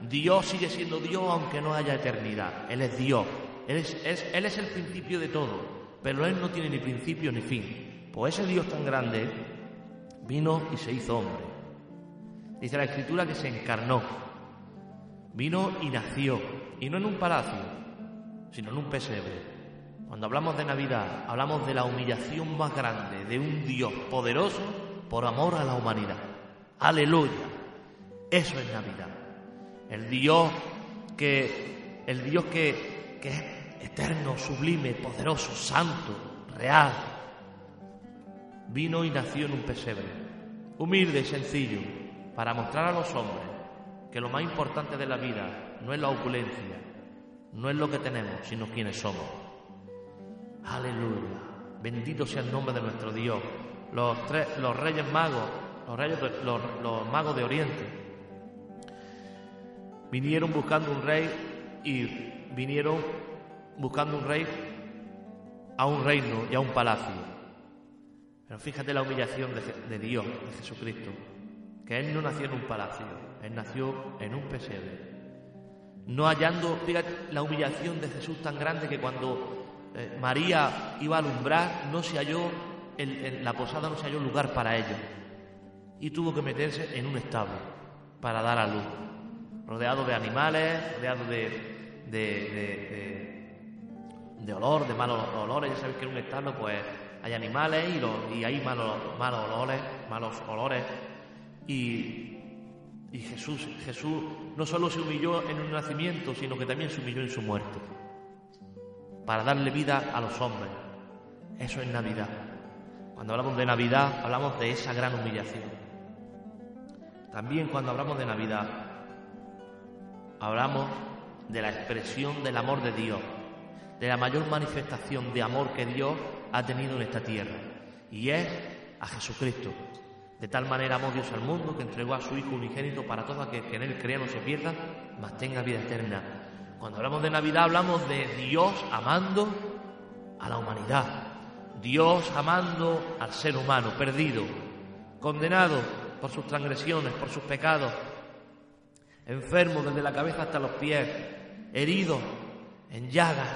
Dios sigue siendo Dios aunque no haya eternidad. Él es Dios. Él es, es- él es el principio de todo. Pero Él no tiene ni principio ni fin. Pues ese Dios tan grande vino y se hizo hombre. Dice la escritura que se encarnó. Vino y nació. Y no en un palacio, sino en un pesebre. Cuando hablamos de Navidad, hablamos de la humillación más grande de un Dios poderoso por amor a la humanidad. Aleluya. Eso es Navidad. El Dios que, el Dios que, que es eterno, sublime, poderoso, santo, real, vino y nació en un pesebre, humilde y sencillo, para mostrar a los hombres que lo más importante de la vida no es la opulencia, no es lo que tenemos, sino quienes somos. Aleluya. Bendito sea el nombre de nuestro Dios. Los, tres, los reyes magos, los, reyes los, magos de Oriente, vinieron buscando un rey y vinieron buscando un rey a un reino y a un palacio. Pero fíjate la humillación de Dios, de Jesucristo, que Él no nació en un palacio, Él nació en un pesebre. No hallando, fíjate la humillación de Jesús tan grande que cuando eh, María iba a alumbrar, no se halló, en la posada no se halló lugar para ellos. Y tuvo que meterse en un establo para dar a luz, rodeado de animales, rodeado de, de, de- de- de olor, de malos olores. Ya sabéis que en un establo pues hay animales y, los- y hay malos, malos olores, malos olores. Y, Jesús, Jesús no solo se humilló en un nacimiento, sino que también se humilló en su muerte. Para darle vida a los hombres. Eso es Navidad. Cuando hablamos de Navidad, hablamos de esa gran humillación. También cuando hablamos de Navidad, hablamos de la expresión del amor de Dios, de la mayor manifestación de amor que Dios ha tenido en esta tierra, y es a Jesucristo. De tal manera amó Dios al mundo que entregó a su Hijo unigénito para todo aquel que en él crea no se pierda, mas tenga vida eterna. Cuando hablamos de Navidad hablamos de Dios amando a la humanidad, Dios amando al ser humano perdido, condenado por sus transgresiones, por sus pecados, enfermo desde la cabeza hasta los pies, herido en llagas,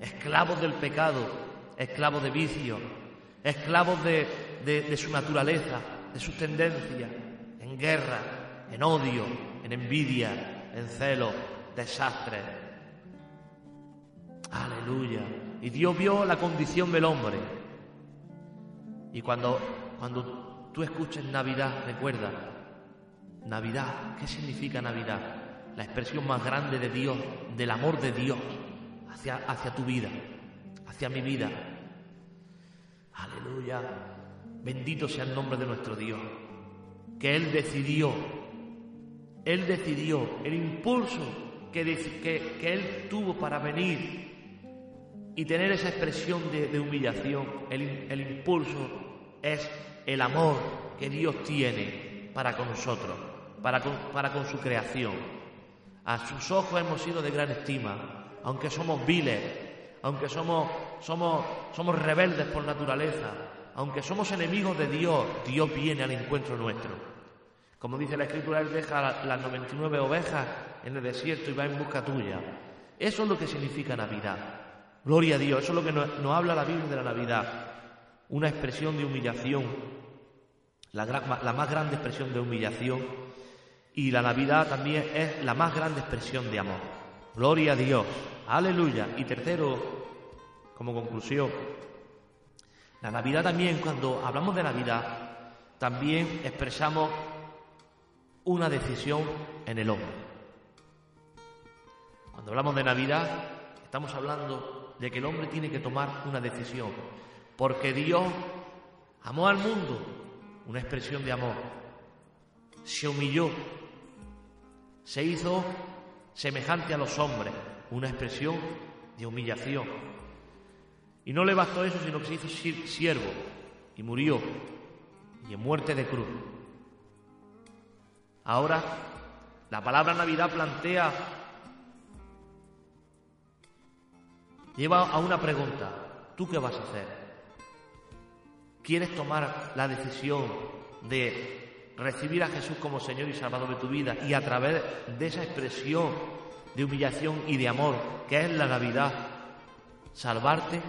esclavos del pecado, esclavos de vicio, esclavos de, de- su naturaleza, de sus tendencias, en guerra, en odio, en envidia, en celo, desastres. Aleluya. Y Dios vio la condición del hombre. Y cuando, cuando tú escuches Navidad, recuerda, Navidad, ¿qué significa Navidad? La expresión más grande de Dios, del amor de Dios hacia, hacia tu vida, hacia mi vida. Aleluya. Bendito sea el nombre de nuestro Dios. Que Él decidió, Él decidió el impulso que, que, que Él tuvo para venir y tener esa expresión de, de humillación. El, el impulso es el amor que Dios tiene para con nosotros, para con, para con su creación. A sus ojos hemos sido de gran estima, aunque somos viles, aunque somos, somos, somos rebeldes por naturaleza, aunque somos enemigos de Dios, Dios viene al encuentro nuestro. Como dice la Escritura, Él deja la- las 99 ovejas en el desierto y va en busca tuya. Eso es lo que significa Navidad. Gloria a Dios, eso es lo que nos, habla la Biblia de la Navidad. Una expresión de humillación, la más grande expresión de humillación. Y la Navidad también es la más grande expresión de amor. Gloria a Dios. Aleluya. Y tercero, como conclusión, la Navidad también, cuando hablamos de Navidad, también expresamos una decisión en el hombre. Cuando hablamos de Navidad, estamos hablando de que el hombre tiene que tomar una decisión, porque Dios amó al mundo, una expresión de amor, se humilló, se hizo semejante a los hombres, una expresión de humillación. Y no le bastó eso, sino que se hizo siervo y murió, y en muerte de cruz. Ahora, la palabra Navidad plantea, lleva a una pregunta, ¿tú qué vas a hacer? ¿Quieres tomar la decisión de recibir a Jesús como Señor y Salvador de tu vida y a través de esa expresión de humillación y de amor que es la Navidad, salvarte,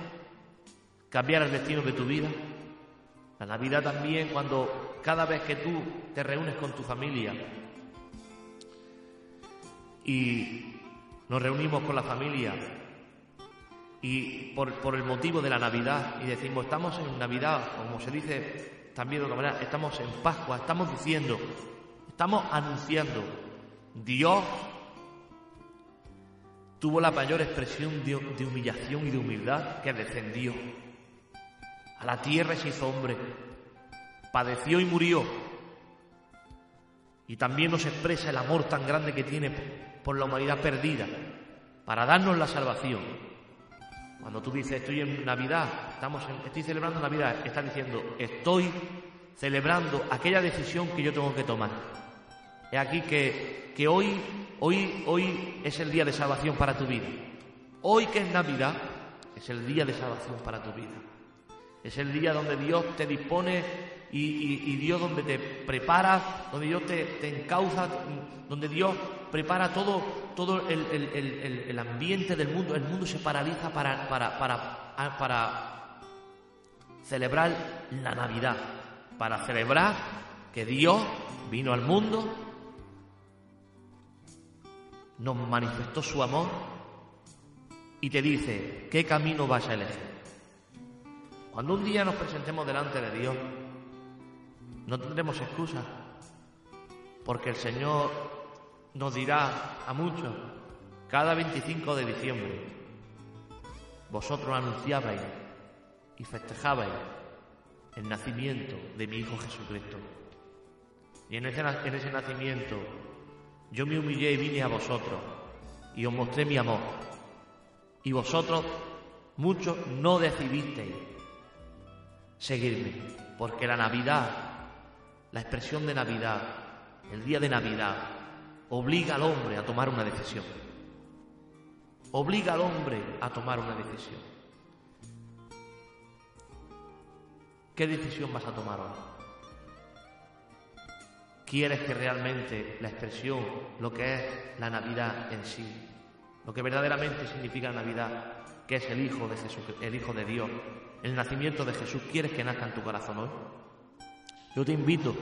cambiar el destino de tu vida? La Navidad también cuando cada vez que tú te reúnes con tu familia y nos reunimos con la familia y por, el motivo de la Navidad y decimos estamos en Navidad, como se dice también de otra manera, estamos en Pascua, estamos diciendo, estamos anunciando, Dios tuvo la mayor expresión de humillación y de humildad que descendió a la tierra se hizo hombre, padeció y murió. Y también nos expresa el amor tan grande que tiene por la humanidad perdida, para darnos la salvación. Cuando tú dices estoy en Navidad, estamos en- estoy celebrando Navidad, estás diciendo estoy celebrando aquella decisión que yo tengo que tomar. Es aquí que, que hoy, hoy, hoy es el día de salvación para tu vida. Hoy que es Navidad, es el día de salvación para tu vida. Es el día donde Dios te dispone y, Dios donde te prepara, donde Dios te, encauza, donde Dios prepara todo, todo el, ambiente del mundo. El mundo se paraliza para, para celebrar la Navidad, para celebrar que Dios vino al mundo, nos manifestó su amor y te dice qué camino vas a elegir. Cuando un día nos presentemos delante de Dios, no tendremos excusa, porque el Señor nos dirá a muchos, cada 25 de diciembre, vosotros anunciabais y festejabais el nacimiento de mi Hijo Jesucristo. Y en ese, en ese nacimiento yo me humillé y vine a vosotros y os mostré mi amor. Y vosotros, muchos, no decidisteis seguirme, porque la Navidad, la expresión de Navidad, el día de Navidad, obliga al hombre a tomar una decisión. Obliga al hombre a tomar una decisión. ¿Qué decisión vas a tomar hoy? ¿Quieres que realmente la expresión, lo que es la Navidad en sí, lo que verdaderamente significa Navidad, que es el Hijo de Jesús, el Hijo de Dios, el nacimiento de Jesús, quieres que nazca en tu corazón hoy? Yo te invito,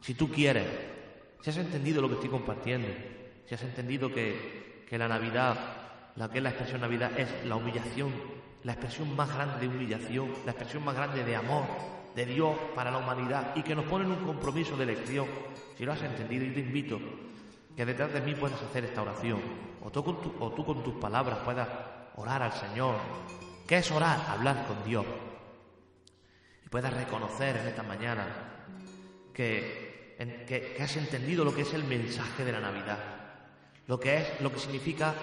si tú quieres, si has entendido lo que estoy compartiendo, si has entendido que, que la Navidad, la que es la expresión Navidad, es la humillación, la expresión más grande de humillación, la expresión más grande de amor de Dios para la humanidad y que nos pone en un compromiso de elección. Si lo has entendido, y te invito que detrás de mí puedas hacer esta oración, o tú con tus palabras puedas orar al Señor. ¿Qué es orar? Hablar con Dios. Y puedas reconocer en esta mañana que, que, has entendido lo que es el mensaje de la Navidad, lo que es, lo que significa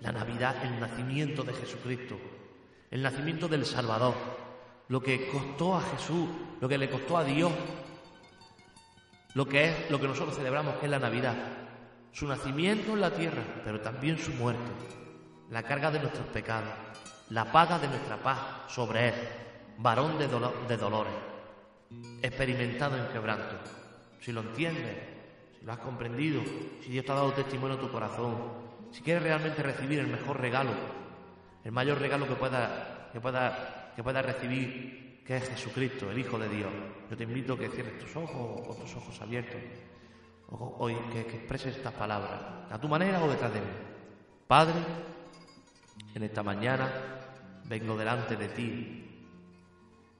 la Navidad, el nacimiento de Jesucristo, el nacimiento del Salvador, lo que costó a Jesús, lo que le costó a Dios, lo que es lo que nosotros celebramos, que es la Navidad, su nacimiento en la tierra, pero también su muerte, la carga de nuestros pecados, la paga de nuestra paz sobre él, varón de, dolores, experimentado en quebranto. Si lo entiendes, si lo has comprendido, si Dios te ha dado testimonio en tu corazón, si quieres realmente recibir el mejor regalo, el mayor regalo que pueda, que pueda, que pueda recibir, que es Jesucristo, el Hijo de Dios, yo te invito a que cierres tus ojos o tus ojos abiertos, o, que, que expreses estas palabras, a tu manera o detrás de mí. Padre, en esta mañana vengo delante de ti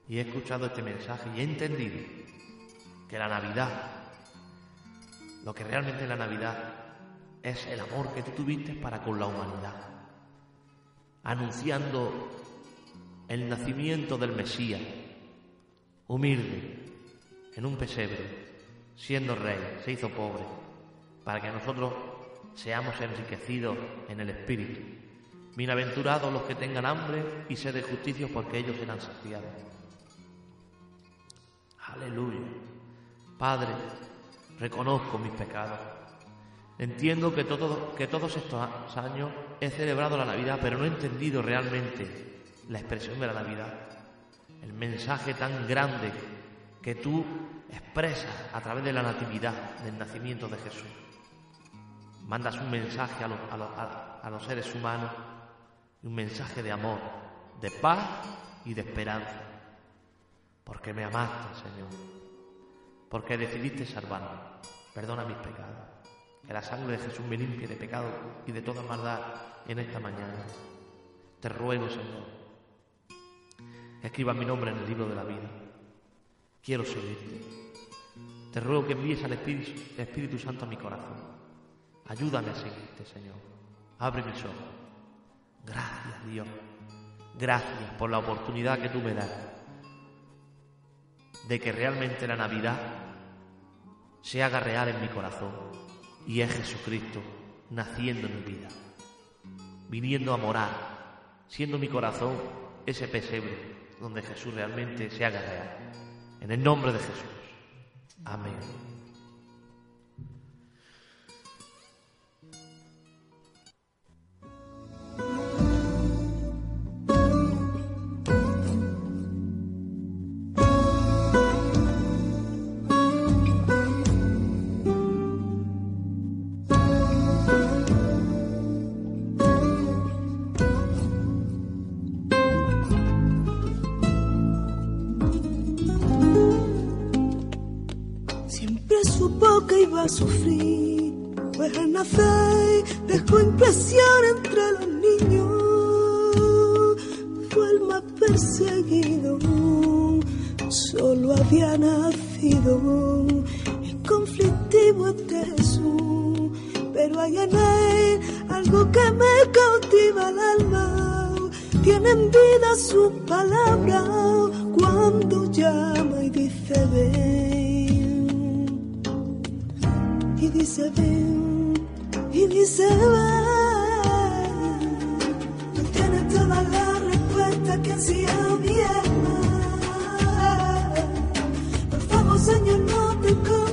y he escuchado este mensaje y he entendido que la Navidad, lo que realmente es la Navidad, es el amor que tú tuviste para con la humanidad, anunciando el nacimiento del Mesías, humilde, en un pesebre, siendo rey, se hizo pobre, para que nosotros seamos enriquecidos en el Espíritu. Bienaventurados los que tengan hambre y sed de justicia, porque ellos serán saciados. Aleluya. Padre, reconozco mis pecados. Entiendo que, todo, que todos estos años he celebrado la Navidad, pero no he entendido realmente la expresión de la Navidad. El mensaje tan grande que tú expresas a través de la natividad, del nacimiento de Jesús. Mandas un mensaje a a a los seres humanos, un mensaje de amor, de paz y de esperanza. Porque me amaste, Señor. Porque decidiste salvarme. Perdona mis pecados. Que la sangre de Jesús me limpie de pecado y de toda maldad en esta mañana. Te ruego, Señor, que escribas mi nombre en el libro de la vida. Quiero seguirte. Te ruego que envíes al Espíritu, Espíritu Santo a mi corazón. Ayúdame a seguirte, Señor. Abre mis ojos. Gracias, Dios. Gracias por la oportunidad que tú me das de que realmente la Navidad se haga real en mi corazón y es Jesucristo naciendo en mi vida, viniendo a morar, siendo mi corazón ese pesebre donde Jesús realmente se haga real. En el nombre de Jesús. Amén. a sufrir, pues nacer dejó impresión entre los niños, fue el más perseguido, solo había nacido el conflictivo este Jesús, pero hay en él algo que me cautiva el alma, tienen vida su palabra cuando llama y dice ven y dice ven y dice ven. Tú tienes toda la respuesta que ansía mi alma. Por favor, Señor, no te corres.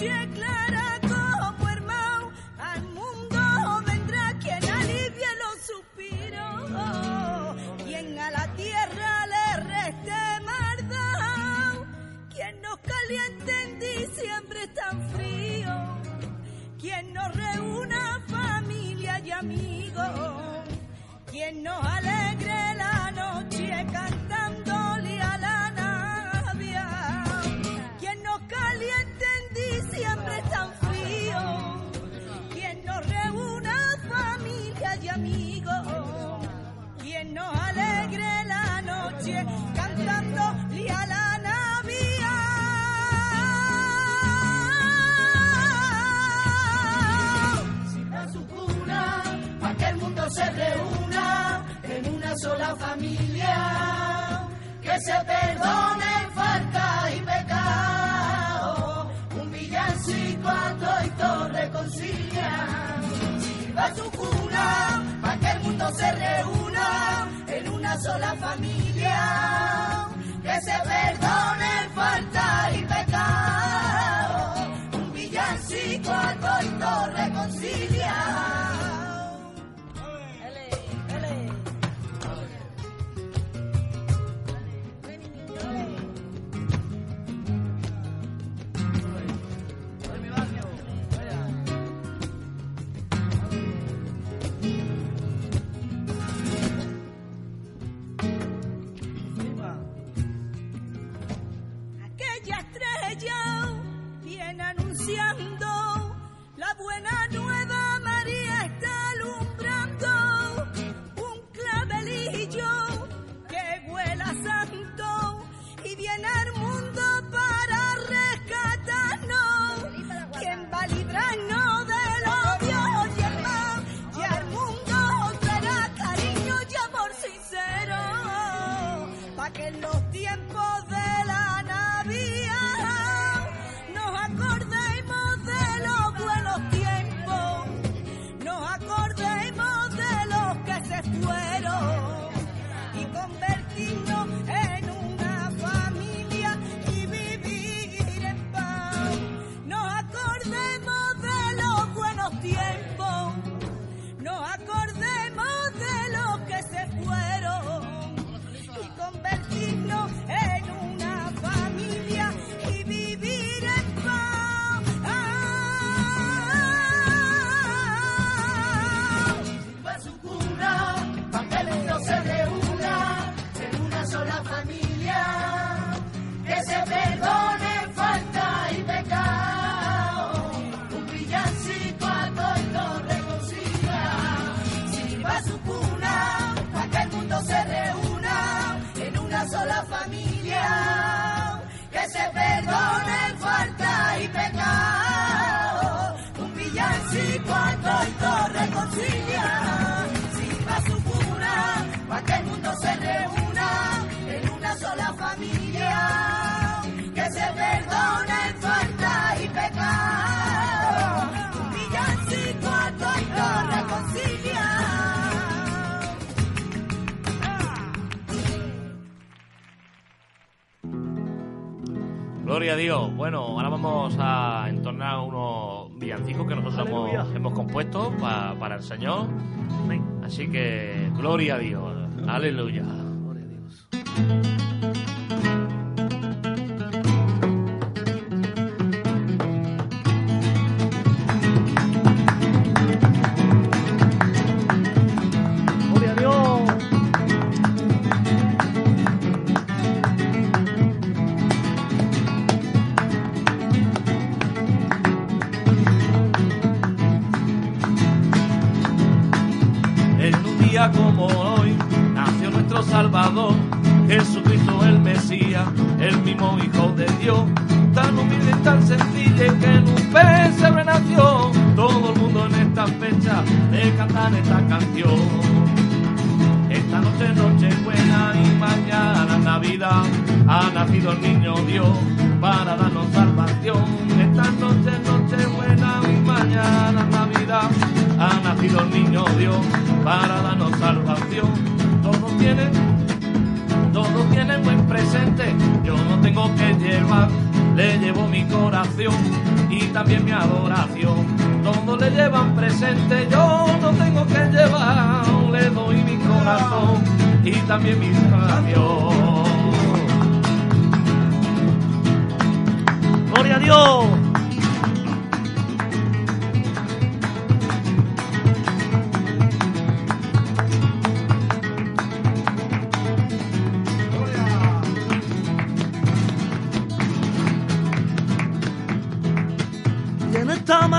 shit Señor. Así que gloria a Dios. Aleluya.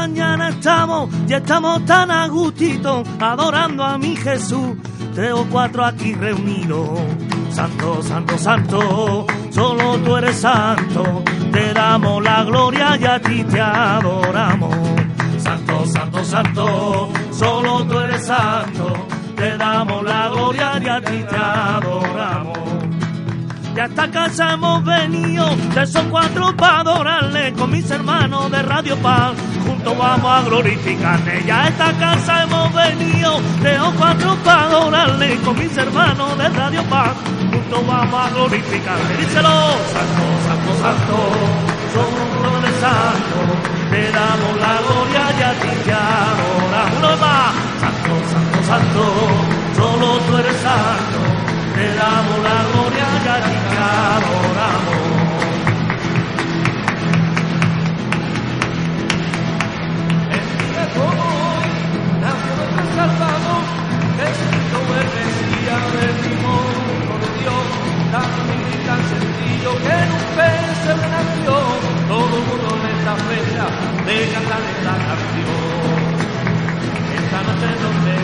mañana estamos, ya estamos tan a gustito, adorando a mi Jesús, tres o cuatro aquí reunidos. Santo, santo, santo, solo tú eres santo, te damos la gloria y a ti te adoramos. Santo, santo, santo, solo tú eres santo, te damos la gloria y a ti te adoramos. De esta casa hemos venido, de esos cuatro para adorarle con mis hermanos de Radio Paz. Juntos vamos a glorificarle. Ya a esta casa hemos venido, de cuatro para adorarle con mis hermanos de Radio Paz. Juntos vamos a glorificarle. Díselo, Santo, Santo, Santo, somos un de santo. Te damos la gloria y a ti te adoramos. Uno más. Santo, Santo, Santo, solo tú eres santo. Te damos la gloria y a ti te adoramos. Cómo hoy nació nuestro Salvador, Jesucristo el Mesías, venimos con Dios, tan humilde y tan sencillo que en un pesebre nació. Todo el mundo en esta fecha de cantar esta canción. Esta noche es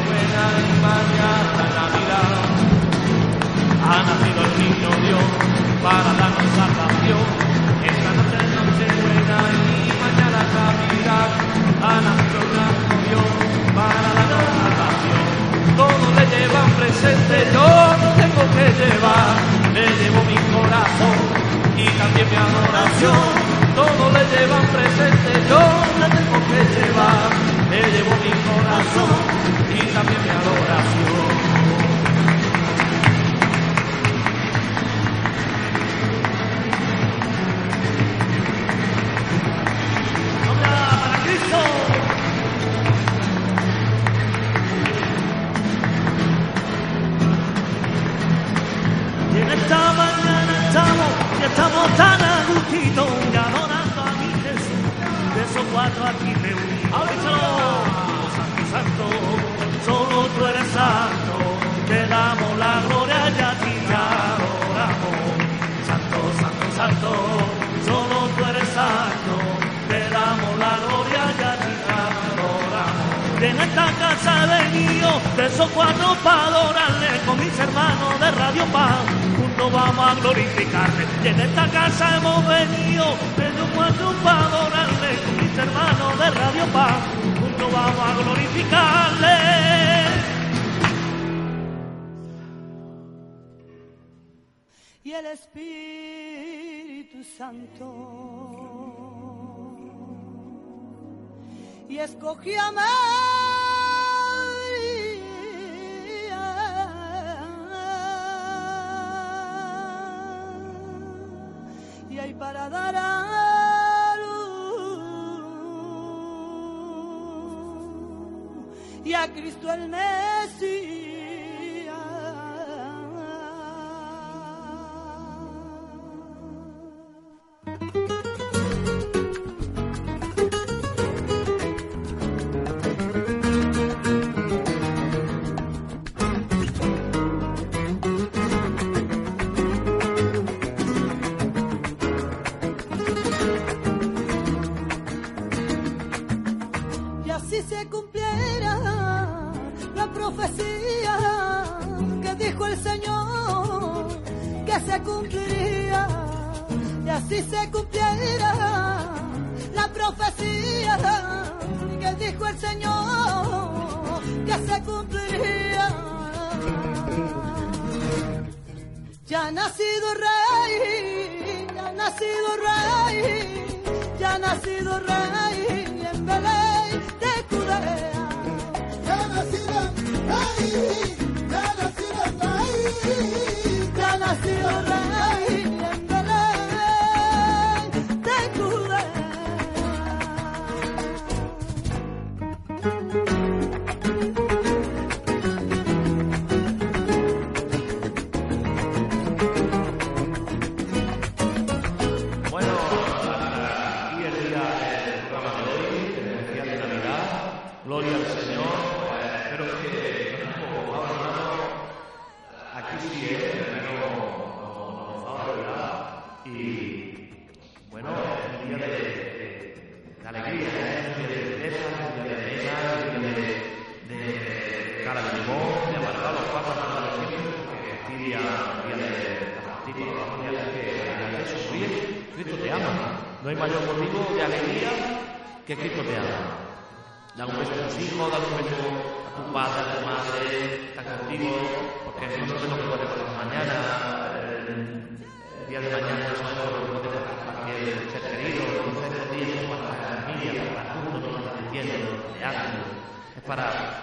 buena y mañana Navidad. Ha nacido el niño Dios para darnos salvación. Esta noche es buena y Navidad. El niño Dios para darnos salvación. Todos le llevan presente, yo no tengo que llevar. Le llevo mi corazón y también mi adoración. Todos le llevan presente, yo le tengo que llevar. Le llevo mi corazón y también mi adoración. Santo, santo, solo tú eres santo, te damos la gloria y a ti te adoramos. Santo, santo, santo, solo tú eres santo, te damos la gloria y a ti te adoramos. En esta casa he venido de esos cuatro para adorarle con mis hermanos de Radio Paz. Vamos a glorificarle. Y en esta casa hemos venido de esos cuatro para adorarle mis hermanos de Radio Paz. Juntos vamos a glorificarle. y el Espíritu Santo. Y escogió a María. Y para dar a luz y a Cristo el Mesías.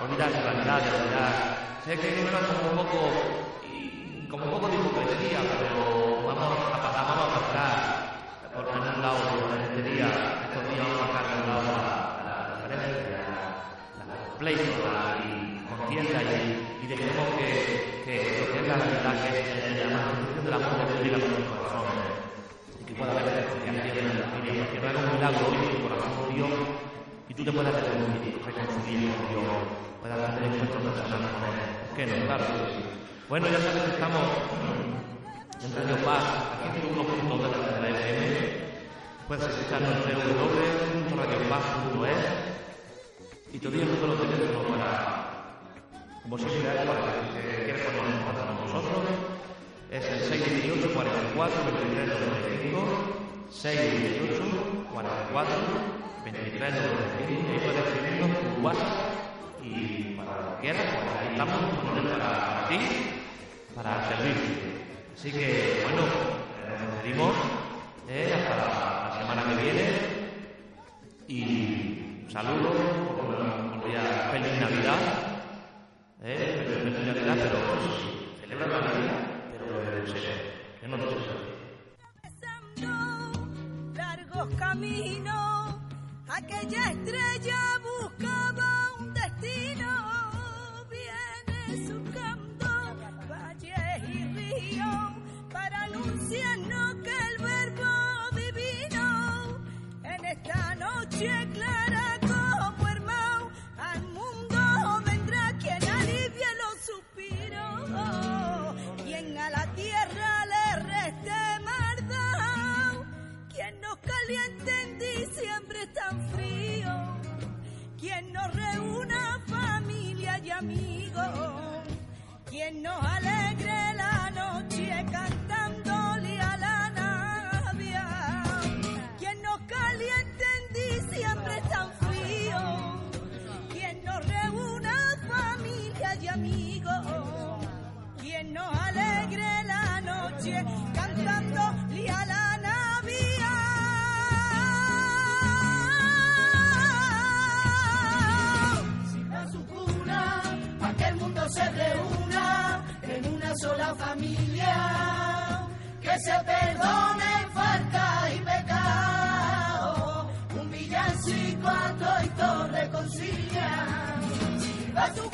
Olvidar la realidad, de olvidar. Sé que suena como un poco, como un poco de hipocresía, pero vamos a pasar, vamos a pasar por un lado de este día, estos días vamos a de un lado la, diferencia, la, la pleito, la contienda y, y dejemos que, que lo que es la realidad, que es la manifestación del amor de Dios en nuestros corazones y que pueda haber reconciliación en la familia, porque no es un milagro hoy tu corazón con Dios y tú te puedas reconciliar con Dios, puedas hacer encuentros personales con Él. ¿Por qué no? Claro. Bueno, ya sabes estamos en Radio Paz, aquí en unos puntos de la, FM. Puedes escucharnos en www.radiopaz.es y te doy el número de para, como siempre, para que quieras con nosotros. Es el 618 44 23 95 618 44 23 95 y ahí puedes escribirnos tu WhatsApp y para lo que quieras, pues ahí estamos para, ti, para servirte. Así que, bueno, nos despedimos eh, hasta la, la semana que viene. Y saludos, buenos días, feliz Navidad, eh, feliz Navidad, pero pues, celebra la Navidad, pero en serio, que no te largos caminos, aquella estrella buscaba quien nos alegre la noche cantándole a la navia, quien nos caliente en diciembre tan frío, quien nos reúna familia y amigos, quien nos alegre la noche que se perdone falta y pecado, un villancico a todo y todo reconcilia. Sirva su